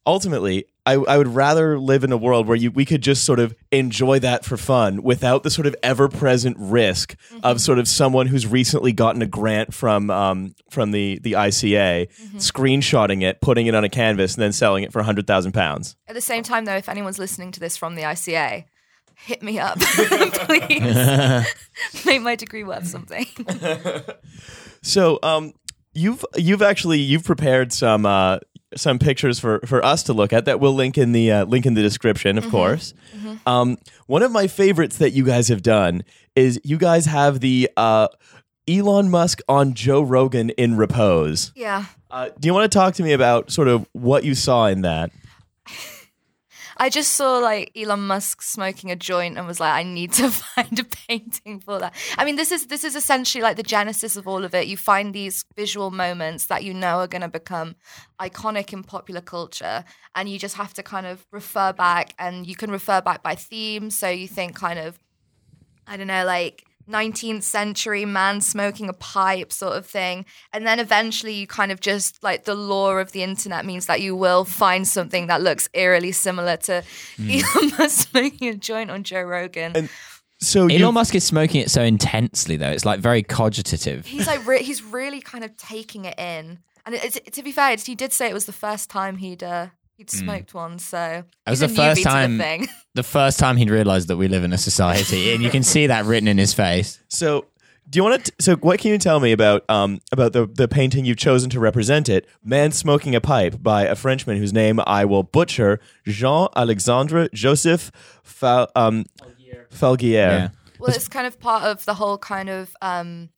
ultimately, I I would rather live in a world where you we could just sort of enjoy that for fun without the sort of ever present risk of sort of someone who's recently gotten a grant from um from the the ICA, screenshotting it, putting it on a canvas, and then selling it for hundred thousand pounds. At the same time, though, if anyone's listening to this from the ICA, hit me up, please. Make my degree worth something. So, um, you've you've actually you've prepared some uh, some pictures for for us to look at that we'll link in the uh, link in the description, of course. Um, one of my favorites that you guys have done is you guys have the uh, Elon Musk on Joe Rogan in repose. yeah. Uh, do you want to talk to me about sort of what you saw in that? I just saw like Elon Musk smoking a joint and was like, I need to find a painting for that. I mean, this is this is essentially like the genesis of all of it. You find these visual moments that you know are going to become iconic in popular culture, and you just have to kind of refer back, and you can refer back by theme. So you think kind of, I don't know, like 19th century man smoking a pipe sort of thing. And then eventually you kind of just like the law of the internet means that you will find something that looks eerily similar to Elon Musk smoking a joint on Joe Rogan. So you Elon Musk is smoking it so intensely though; it's like very cogitative. he's like re- he's really kind of taking it in. And it, it, to be fair, he did say it was the first time he'd uh, he'd smoked one. So It was the first to the time. thing. The first time he'd realized that we live in a society, and you can see that written in his face. So, do you want to? So, what can you tell me about um about the the painting you've chosen to represent it? "Man Smoking a Pipe" by a Frenchman whose name I will butcher, Jean Alexandre Joseph Fal, um, Falguière. Yeah. Well, it's kind of part of the whole kind of um,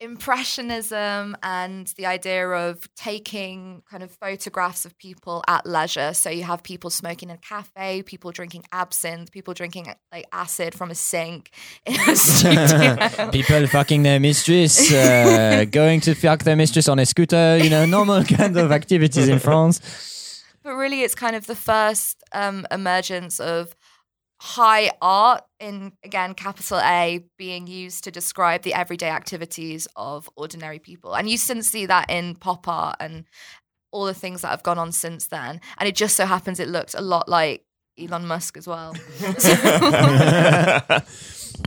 impressionism and the idea of taking kind of photographs of people at leisure. So you have people smoking in a cafe, people drinking absinthe, people drinking like acid from a sink in a studio. People fucking their mistress, uh, going to fuck their mistress on a scooter, you know, normal kind of activities in France. but really, it's kind of the first um, emergence of high art in again capital A being used to describe the everyday activities of ordinary people. And you can see that in pop art and all the things that have gone on since then. And it just so happens it looked a lot like Elon Musk as well.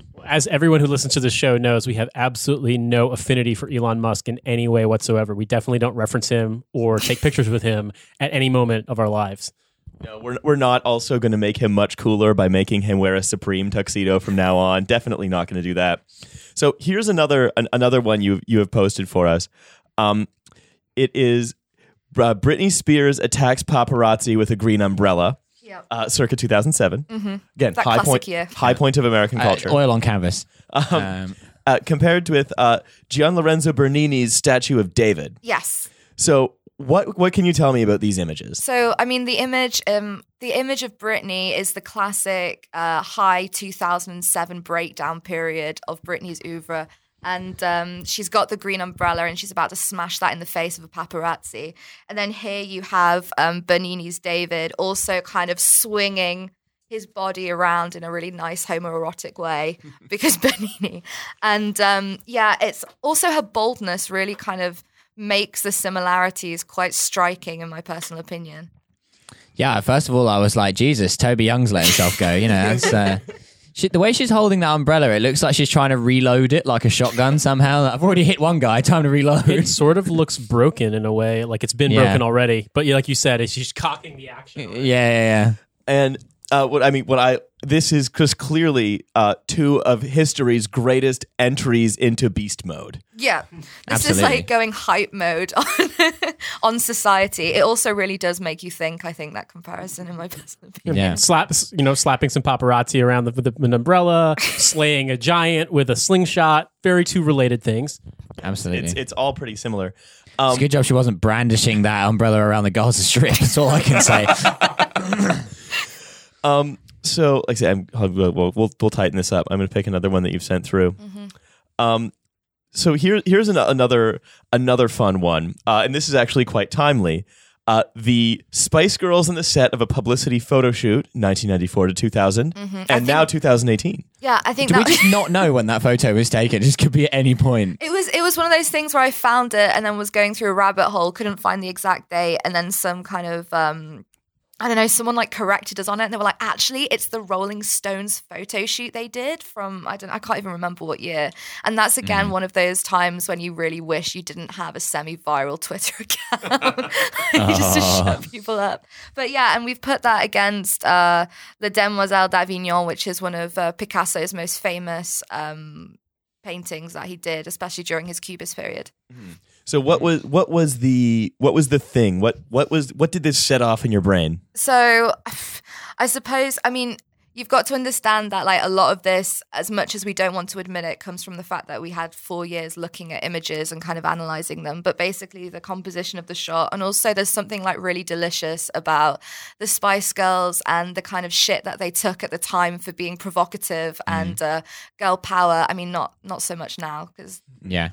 As everyone who listens to the show knows, we have absolutely no affinity for Elon Musk in any way whatsoever. We definitely don't reference him or take pictures with him at any moment of our lives. No, we're we're not also going to make him much cooler by making him wear a Supreme tuxedo from now on. Definitely not going to do that. So here's another an, another one you you have posted for us. Um, it is uh, Britney Spears attacks paparazzi with a green umbrella. Yep. Uh, circa 2007. Again, That high point, year. high point of American Uh, culture. oil on canvas. Um, uh, compared with uh, Gian Lorenzo Bernini's statue of David. yes. So, what what can you tell me about these images? So, I mean, the image, um, the image of Britney is the classic uh, high 2007 breakdown period of Britney's oeuvre. And um, she's got the green umbrella and she's about to smash that in the face of a paparazzi. And then here you have um, Bernini's David also kind of swinging his body around in a really nice homoerotic way because Bernini. And um, yeah, it's also her boldness really kind of makes the similarities quite striking, in my personal opinion. yeah, first of all, I was like, Jesus, Toby Young's letting himself go. You know, that's, uh, she, the way she's holding that umbrella, it looks like she's trying to reload it like a shotgun somehow. I've already hit one guy, time to reload. It sort of looks broken in a way, like it's been Yeah. broken already. But like you said, she's cocking the action. yeah, yeah, yeah. And uh, what I mean, what I this is because clearly uh, two of history's greatest entries into beast mode. Yeah, this Absolutely. is like going hype mode on on society. It also really does make you think. I think that comparison, in my personal opinion. Yeah. Slaps, you know, slapping some paparazzi around the, with an umbrella, slaying a giant with a slingshot. Very two related things. Absolutely. It's it's all pretty similar. It's Um, a good job she wasn't brandishing that umbrella around the Gaza Strip. That's all I can say. Um, so, like I said, I'm, we'll, we'll, we'll, we'll tighten this up. I'm going to pick another one that you've sent through. Um, so here, here's an, another another fun one, uh, and this is actually quite timely. Uh, the Spice Girls in the set of a publicity photo shoot, 1994 to 2000, and now 2018. Yeah, I think Do we that just not know when that photo was taken? It just could be at any point. It was it was one of those things where I found it and then was going through a rabbit hole, couldn't find the exact date, and then some kind of um I don't know, someone like corrected us on it and they were like, actually, it's the Rolling Stones photo shoot they did from I don't I can't even remember what year. And that's again one of those times when you really wish you didn't have a semi-viral Twitter account just to shut people up. But yeah, and we've put that against uh the Demoiselles d'Avignon, which is one of uh, Picasso's most famous um paintings that he did, especially during his Cubist period. So what was what was the what was the thing? What what was what did this set off in your brain? So I suppose, I mean, you've got to understand that like a lot of this, as much as we don't want to admit it, comes from the fact that we had four years looking at images and kind of analyzing them. But basically, the composition of the shot, and also there's something like really delicious about the Spice Girls and the kind of shit that they took at the time for being provocative and uh, girl power. I mean, not not so much now because Yeah.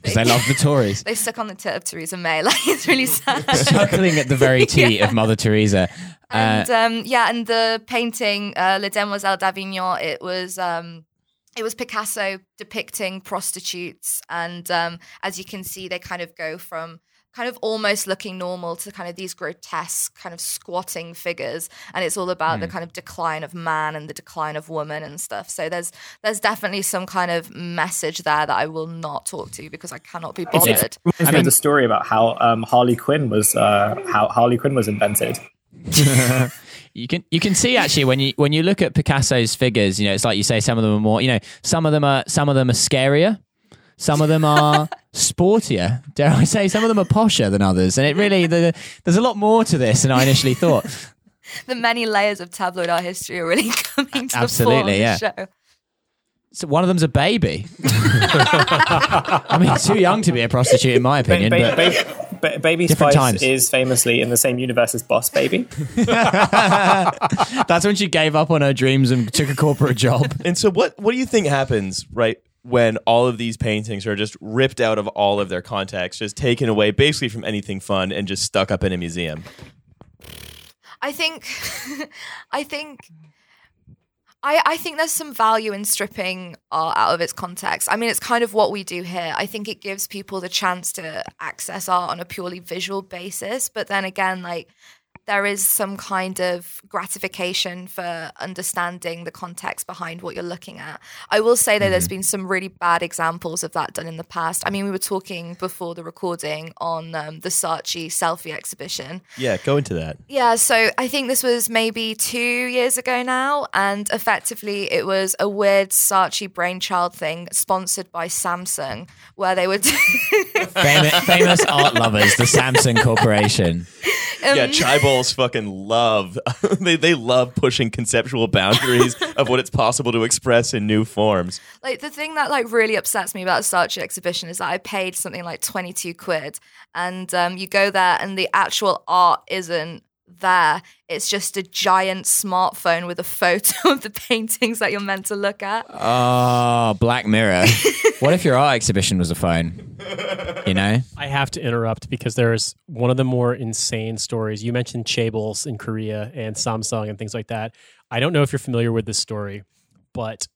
Because they love the Tories. they stuck on the tit of Theresa May. Like it's really sad. Chuckling at the very teat of Mother Teresa. Uh, and um, yeah, and the painting uh, Le Demoiselles d'Avignon, it was um, it was Picasso depicting prostitutes, and um, as you can see, they kind of go from kind of almost looking normal to kind of these grotesque kind of squatting figures and it's all about the kind of decline of man and the decline of woman and stuff. So there's there's definitely some kind of message there that I will not talk to because I cannot be bothered. Reminds me mean- of the story about how um, Harley Quinn was uh, how Harley Quinn was invented. You can you can see actually when you when you look at Picasso's figures, you know, it's like you say some of them are more, you know, some of them are some of them are scarier, some of them are sportier. Dare I say, some of them are posher than others, and it really the, there's a lot more to this than I initially thought. the many layers of tabloid art history are really coming to Absolutely, the fore on yeah. the show So one of them's a baby. I mean, too young to be a prostitute, in my opinion. ba- but ba- ba- Baby Spice times. is famously in the same universe as Boss Baby. that's when she gave up on her dreams and took a corporate job. And so what what do you think happens right when all of these paintings are just ripped out of all of their context, just taken away basically from anything fun and just stuck up in a museum? I think, I think, I I think there's some value in stripping art out of its context. I mean, it's kind of what we do here. I think it gives people the chance to access art on a purely visual basis, but then again, like. There is some kind of gratification for understanding the context behind what you're looking at. I will say that there's been some really bad examples of that done in the past. I mean, we were talking before the recording on um, the Saatchi selfie exhibition, Yeah, go into that. yeah, so I think this was maybe two years ago now, and effectively it was a weird Saatchi brainchild thing sponsored by Samsung, where they would. famous, famous art lovers, the Samsung Corporation. Yeah, chaebols fucking love they they love pushing conceptual boundaries of what it's possible to express in new forms. like the thing that like really upsets me about the Saatchi exhibition is that I paid something like twenty two quid, and um, you go there and the actual art isn't there. It's just a giant smartphone with a photo of the paintings that you're meant to look at. Oh, Black Mirror. what if your art exhibition was a phone? You know? I have to interrupt because there's one of the more insane stories. You mentioned Chaebols in Korea and Samsung and things like that. I don't know if you're familiar with this story, but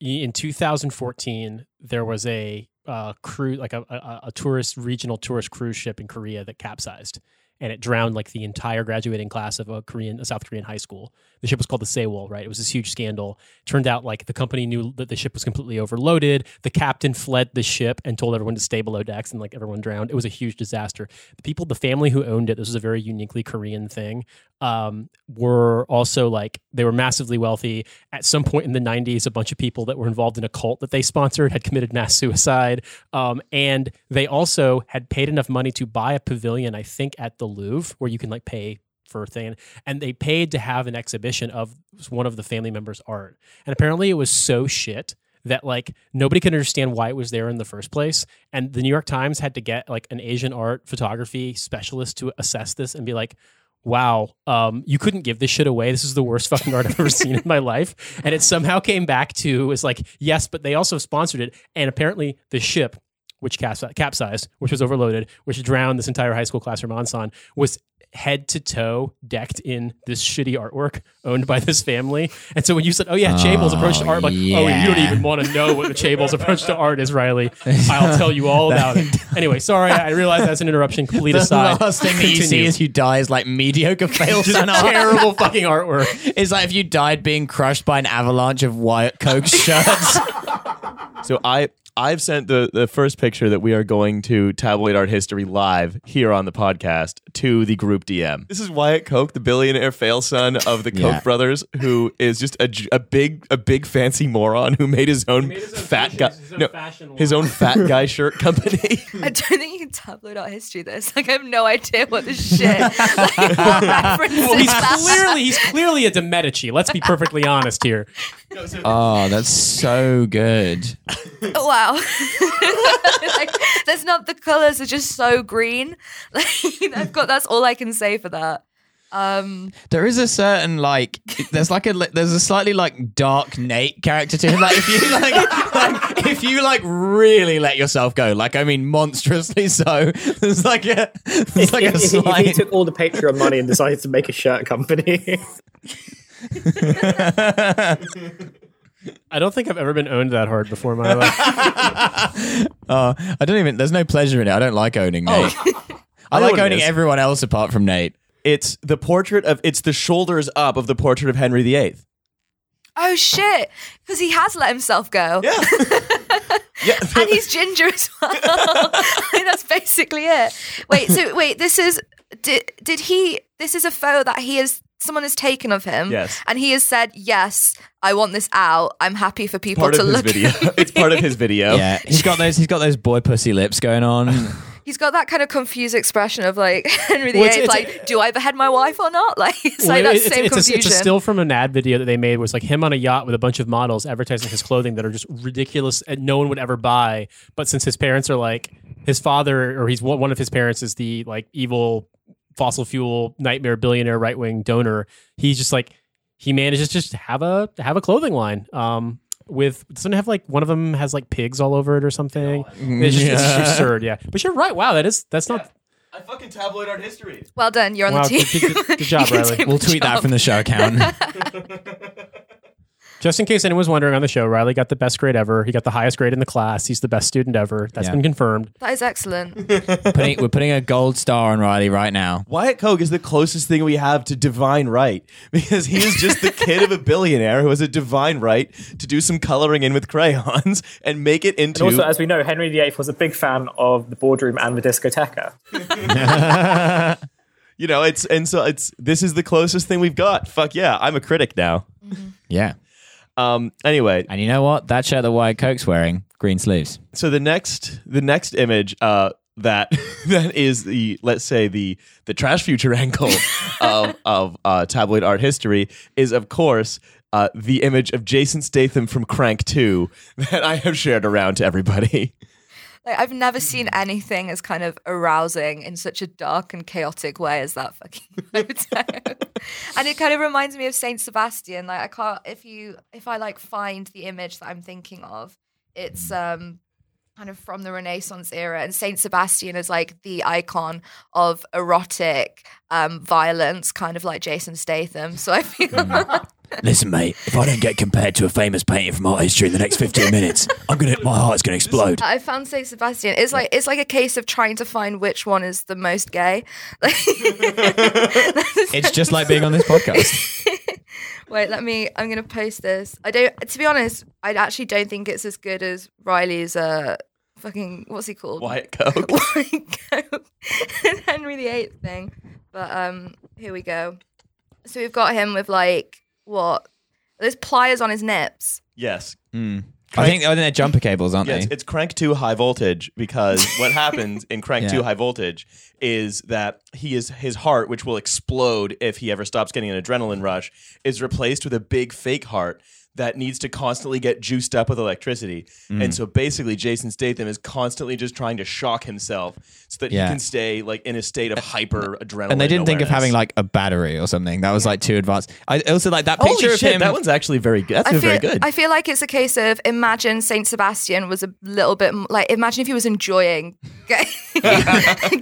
in 2014 there was a uh, cruise, like a, a, a tourist regional tourist cruise ship in Korea that capsized, and it drowned like the entire graduating class of a Korean, a South Korean high school. The ship was called the Sewol, right? It was this huge scandal. Turned out like the company knew that the ship was completely overloaded. The captain fled the ship and told everyone to stay below decks, and like everyone drowned. It was a huge disaster. The people, the family who owned it, this was a very uniquely Korean thing. Um, were also like they were massively wealthy. At some point in the '90s, a bunch of people that were involved in a cult that they sponsored had committed mass suicide, um, and they also had paid enough money to buy a pavilion, I think, at the Louvre, where you can like pay for a thing, and they paid to have an exhibition of one of the family members' art. And apparently, it was so shit that like nobody could understand why it was there in the first place. And the New York Times had to get like an Asian art photography specialist to assess this and be like, wow, um, you couldn't give this shit away. This is the worst fucking art I've ever seen in my life. And it somehow came back to was like, yes, but they also sponsored it. And apparently the ship, which caps- capsized, which was overloaded, which drowned this entire high school classroom Ansan, was head to toe decked in this shitty artwork owned by this family. And so when you said, "Oh yeah, Chaebol's oh, approach to art," I'm like, "Oh, you don't even want to know what the Chaebol's approach to art is, Riley. I'll tell you all about it." Anyway, sorry, I realize that's an interruption. Complete The aside. last thing that you see as you die is like mediocre fail son terrible fucking artwork. It's like if you died being crushed by an avalanche of Wyatt Koch shirts. So I I've sent the the first picture that we are going to tabloid art history live here on the podcast to the group DM. This is Wyatt Koch, the billionaire fail son of the Koch Yeah. brothers, who is just a, j- a big a big fancy moron who made his own, made his own fat t-shirts, guy his own no, his own fat guy shirt company. I don't think you can tabloid art history this. Like I have no idea what the shit. Like, Well, he's clearly he's clearly a de Medici. Let's be perfectly honest here. oh, that's so good. Wow. like, there's not the colors are just so green. Like I've got that's all I can say for that. Um There is a certain like, there's like a there's a slightly like dark Nate character to him. Like if you like, like if you like really let yourself go, like I mean monstrously so. There's like a there's like if, a if- if he took all the Patreon money and decided to make a shirt company, I don't think I've ever been owned that hard before in my life. Uh, I don't even. There's no pleasure in it. I don't like owning Nate. I I like owning everyone else apart from Nate. it's the portrait of it's the shoulders up of the portrait of Henry VIII. oh shit. Because he has let himself go. Yeah. yeah. And he's ginger as well. I think that's basically it. Wait, so wait, this is did did he this is a photo that he has someone has taken of him. Yes. And he has said, Yes, I want this out. I'm happy for people part to of his look video. it's part of his video. Yeah, he's got those. He's got those boy pussy lips going on. He's got that kind of confused expression of like Henry VIII, Well, it's- it's- like, do I behead my wife or not? Like it's Well, like that it- it's, same it's, a, confusion. it's a still from an ad video that they made. Was like him on a yacht with a bunch of models advertising his clothing that are just ridiculous and no one would ever buy. But since his parents are like his father, or he's one one of his parents is the like evil fossil fuel nightmare billionaire right wing donor. He's just like he manages just to have a have a clothing line. Um, with doesn't have like one of them has like pigs all over it or something. It's just it's Yeah. absurd. Yeah, but you're right. Wow, that is that's not. I fucking tabloid art history. well done, you're on Wow, the team. good- good- good job, You Riley. We'll the tweet that from the show account. Just in case anyone's wondering on the show, Riley got the best grade ever. He got the highest grade in the class. He's the best student ever. That's Yeah. been confirmed. That is excellent. putting, we're putting a gold star on Riley right now. Wyatt Koch is the closest thing we have to divine right because he is just the kid of a billionaire who has a divine right to do some coloring in with crayons and make it into. and also as we know, Henry VIII was a big fan of the boardroom and the discoteca. you know, it's and so it's this is the closest thing we've got. Fuck yeah, I'm a critic now. Yeah. Um. Anyway, And you know what? That shirt that Wyatt Koch's wearing, green sleeves. so the next the next image uh that that is the let's say the the trash future angle of of uh, tabloid art history is of course uh, the image of Jason Statham from Crank 2 that I have shared around to everybody. Like I've never seen anything as kind of arousing in such a dark and chaotic way as that fucking photo. and it kind of reminds me of Saint Sebastian. Like I can't if you if I like find the image that I'm thinking of, it's um kind of from the Renaissance era, and Saint Sebastian is like the icon of erotic um, violence, kind of like Jason Statham. So I feel Listen, mate, if I don't get compared to a famous painting from art history in the next 15 minutes, I'm gonna, my heart's gonna explode. I found Saint Sebastian. It's like it's like a case of trying to find which one is the most gay. It's just like being on this podcast. Wait, let me. I'm gonna post this. I don't. To be honest, I actually don't think it's as good as Riley's. Uh, fucking what's he called? Wyatt Coke. White Coat Henry VIII thing. But um, here we go. So we've got him with like what? There's pliers on his nips. yes. I think I think they're jumper cables, aren't Yes, they? it's crank two high voltage because what happens in crank Yeah. two high voltage is that he is his heart, which will explode if he ever stops getting an adrenaline rush, is replaced with a big fake heart that needs to constantly get juiced up with electricity. Mm. And so basically Jason Statham is constantly just trying to shock himself so that Yeah. he can stay like in a state of hyper adrenaline. and they didn't think of having like a battery or something. That was like too advanced. I also like that Holy picture of shit, him. that one's actually very good. That's I feel, very good. I feel like it's a case of imagine Saint Sebastian was a little bit like imagine if he was enjoying getting,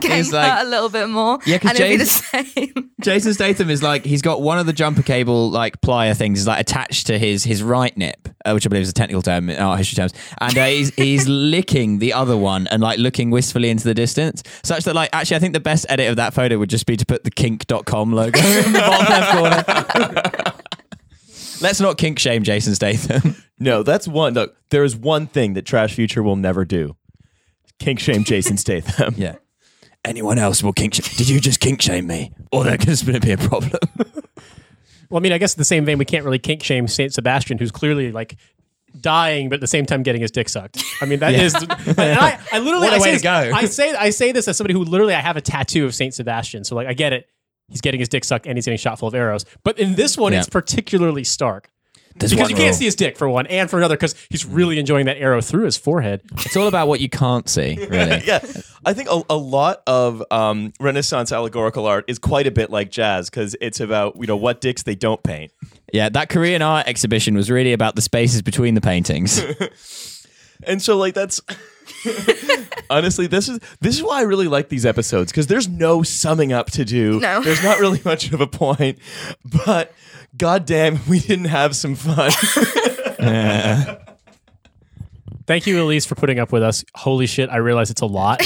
getting like- hurt a little bit more. Yeah, 'cause and it'd the same. Jason Statham is like he's got one of the jumper cable like plier things is like attached to his his right nip, uh, which I believe is a technical term in art history terms, and uh, he's he's licking the other one and like looking wistfully into the distance, such that like actually I think the best edit of that photo would just be to put the kink.com logo in the bottom left corner. Let's not kink shame Jason Statham. no, that's one. Look, there is one thing that Trash Future will never do. Kink shame Jason Statham. yeah. Anyone else will kink shame? Did you just kink shame me? Or going to be a problem. Well, I mean, I guess in the same vein, we can't really kink shame Saint Sebastian, who's clearly like dying, but at the same time getting his dick sucked. I mean, that is. and I, I literally, I say, this-. I say, I say this as somebody who literally, I have a tattoo of Saint Sebastian, so like, I get it. He's getting his dick sucked and he's getting shot full of arrows. But in this one, Yeah. it's particularly stark There's because you can't rule. see his dick for one, and for another, because he's really enjoying that arrow through his forehead. It's all about what you can't see, really. yeah, I think a, a lot of um, Renaissance allegorical art is quite a bit like jazz because it's about you know what dicks they don't paint. Yeah, that Korean art exhibition was really about the spaces between the paintings. And so like that's honestly this is this is why I really like these episodes because there's no summing up to do. No. There's not really much of a point, but goddamn, we didn't have some fun. Thank you, Elise, for putting up with us. Holy shit, I realize it's a lot.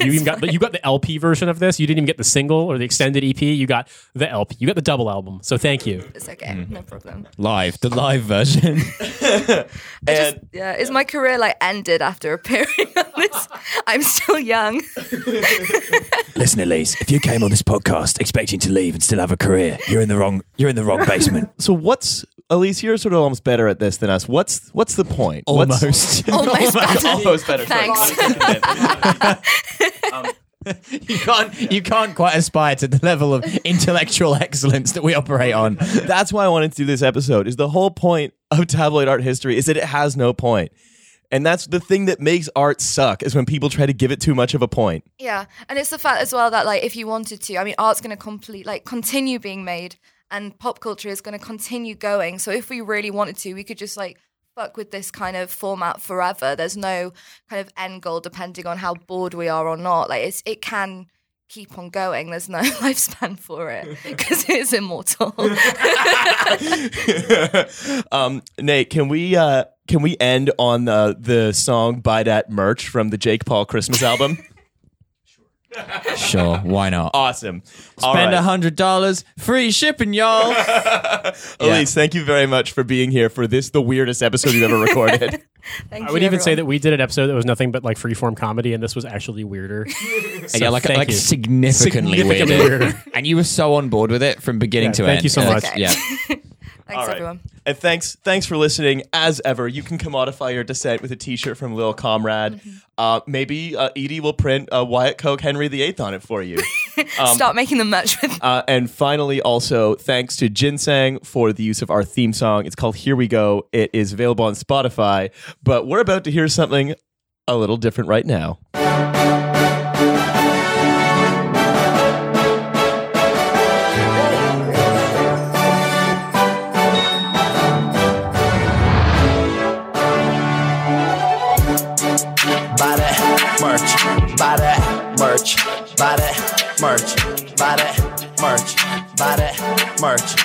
You even got the, you got the LP version of this. You didn't even get the single or the extended EP. You got the LP. You got the double album. So thank you. It's okay, Mm-hmm. no problem. live, the live version. and Yeah, is my career like ended after appearing on this? I'm still young. Listen, Elise, if you came on this podcast expecting to leave and still have a career, you're in the wrong. You're in the wrong basement. so what's Elise? You're sort of almost better at this than us. What's what's the point? What's- Almost. Almost better. almost better. sorry. Thanks. Um, you can't you can't quite aspire to the level of intellectual excellence that we operate on. That's why I wanted to do this episode. Is the whole point of tabloid art history is that it has no point. And that's the thing that makes art suck is when people try to give it too much of a point. Yeah, and it's the fact as well that like if you wanted to, I mean, art's going to complete like continue being made, and pop culture is going to continue going. So if we really wanted to, we could just like fuck with this kind of format forever. There's no kind of end goal depending on how bored we are or not. Like it's it can keep on going. There's no lifespan for it because it is immortal. um, Nate, can we uh, can we end on the the song "Buy That Merch" from the Jake Paul Christmas album? Sure, why not? awesome. All Spend a hundred dollars, free shipping, y'all. Elise, thank you very much for being here for this the weirdest episode you've ever recorded. Thank I would you, even say that we did an episode that was nothing but like freeform comedy, and this was actually weirder. So yeah, like thank like you. significantly, Significantly weirder. weirder. and you were so on board with it from beginning Yeah, to thank end. you so Uh, much. Okay. Yeah. Thanks All right. everyone. And thanks, thanks for listening. As ever, you can commodify your descent with a T-shirt from Lil Comrade. Uh, maybe uh, Edie will print a Wyatt Koch Henry VIII on it for you. Start making the merch with uh, and finally, also thanks to Ginseng for the use of our theme song. It's called "Here We Go." It is available on Spotify. But we're about to hear something a little different right now. Buy that merch, buy that merch, buy that merch.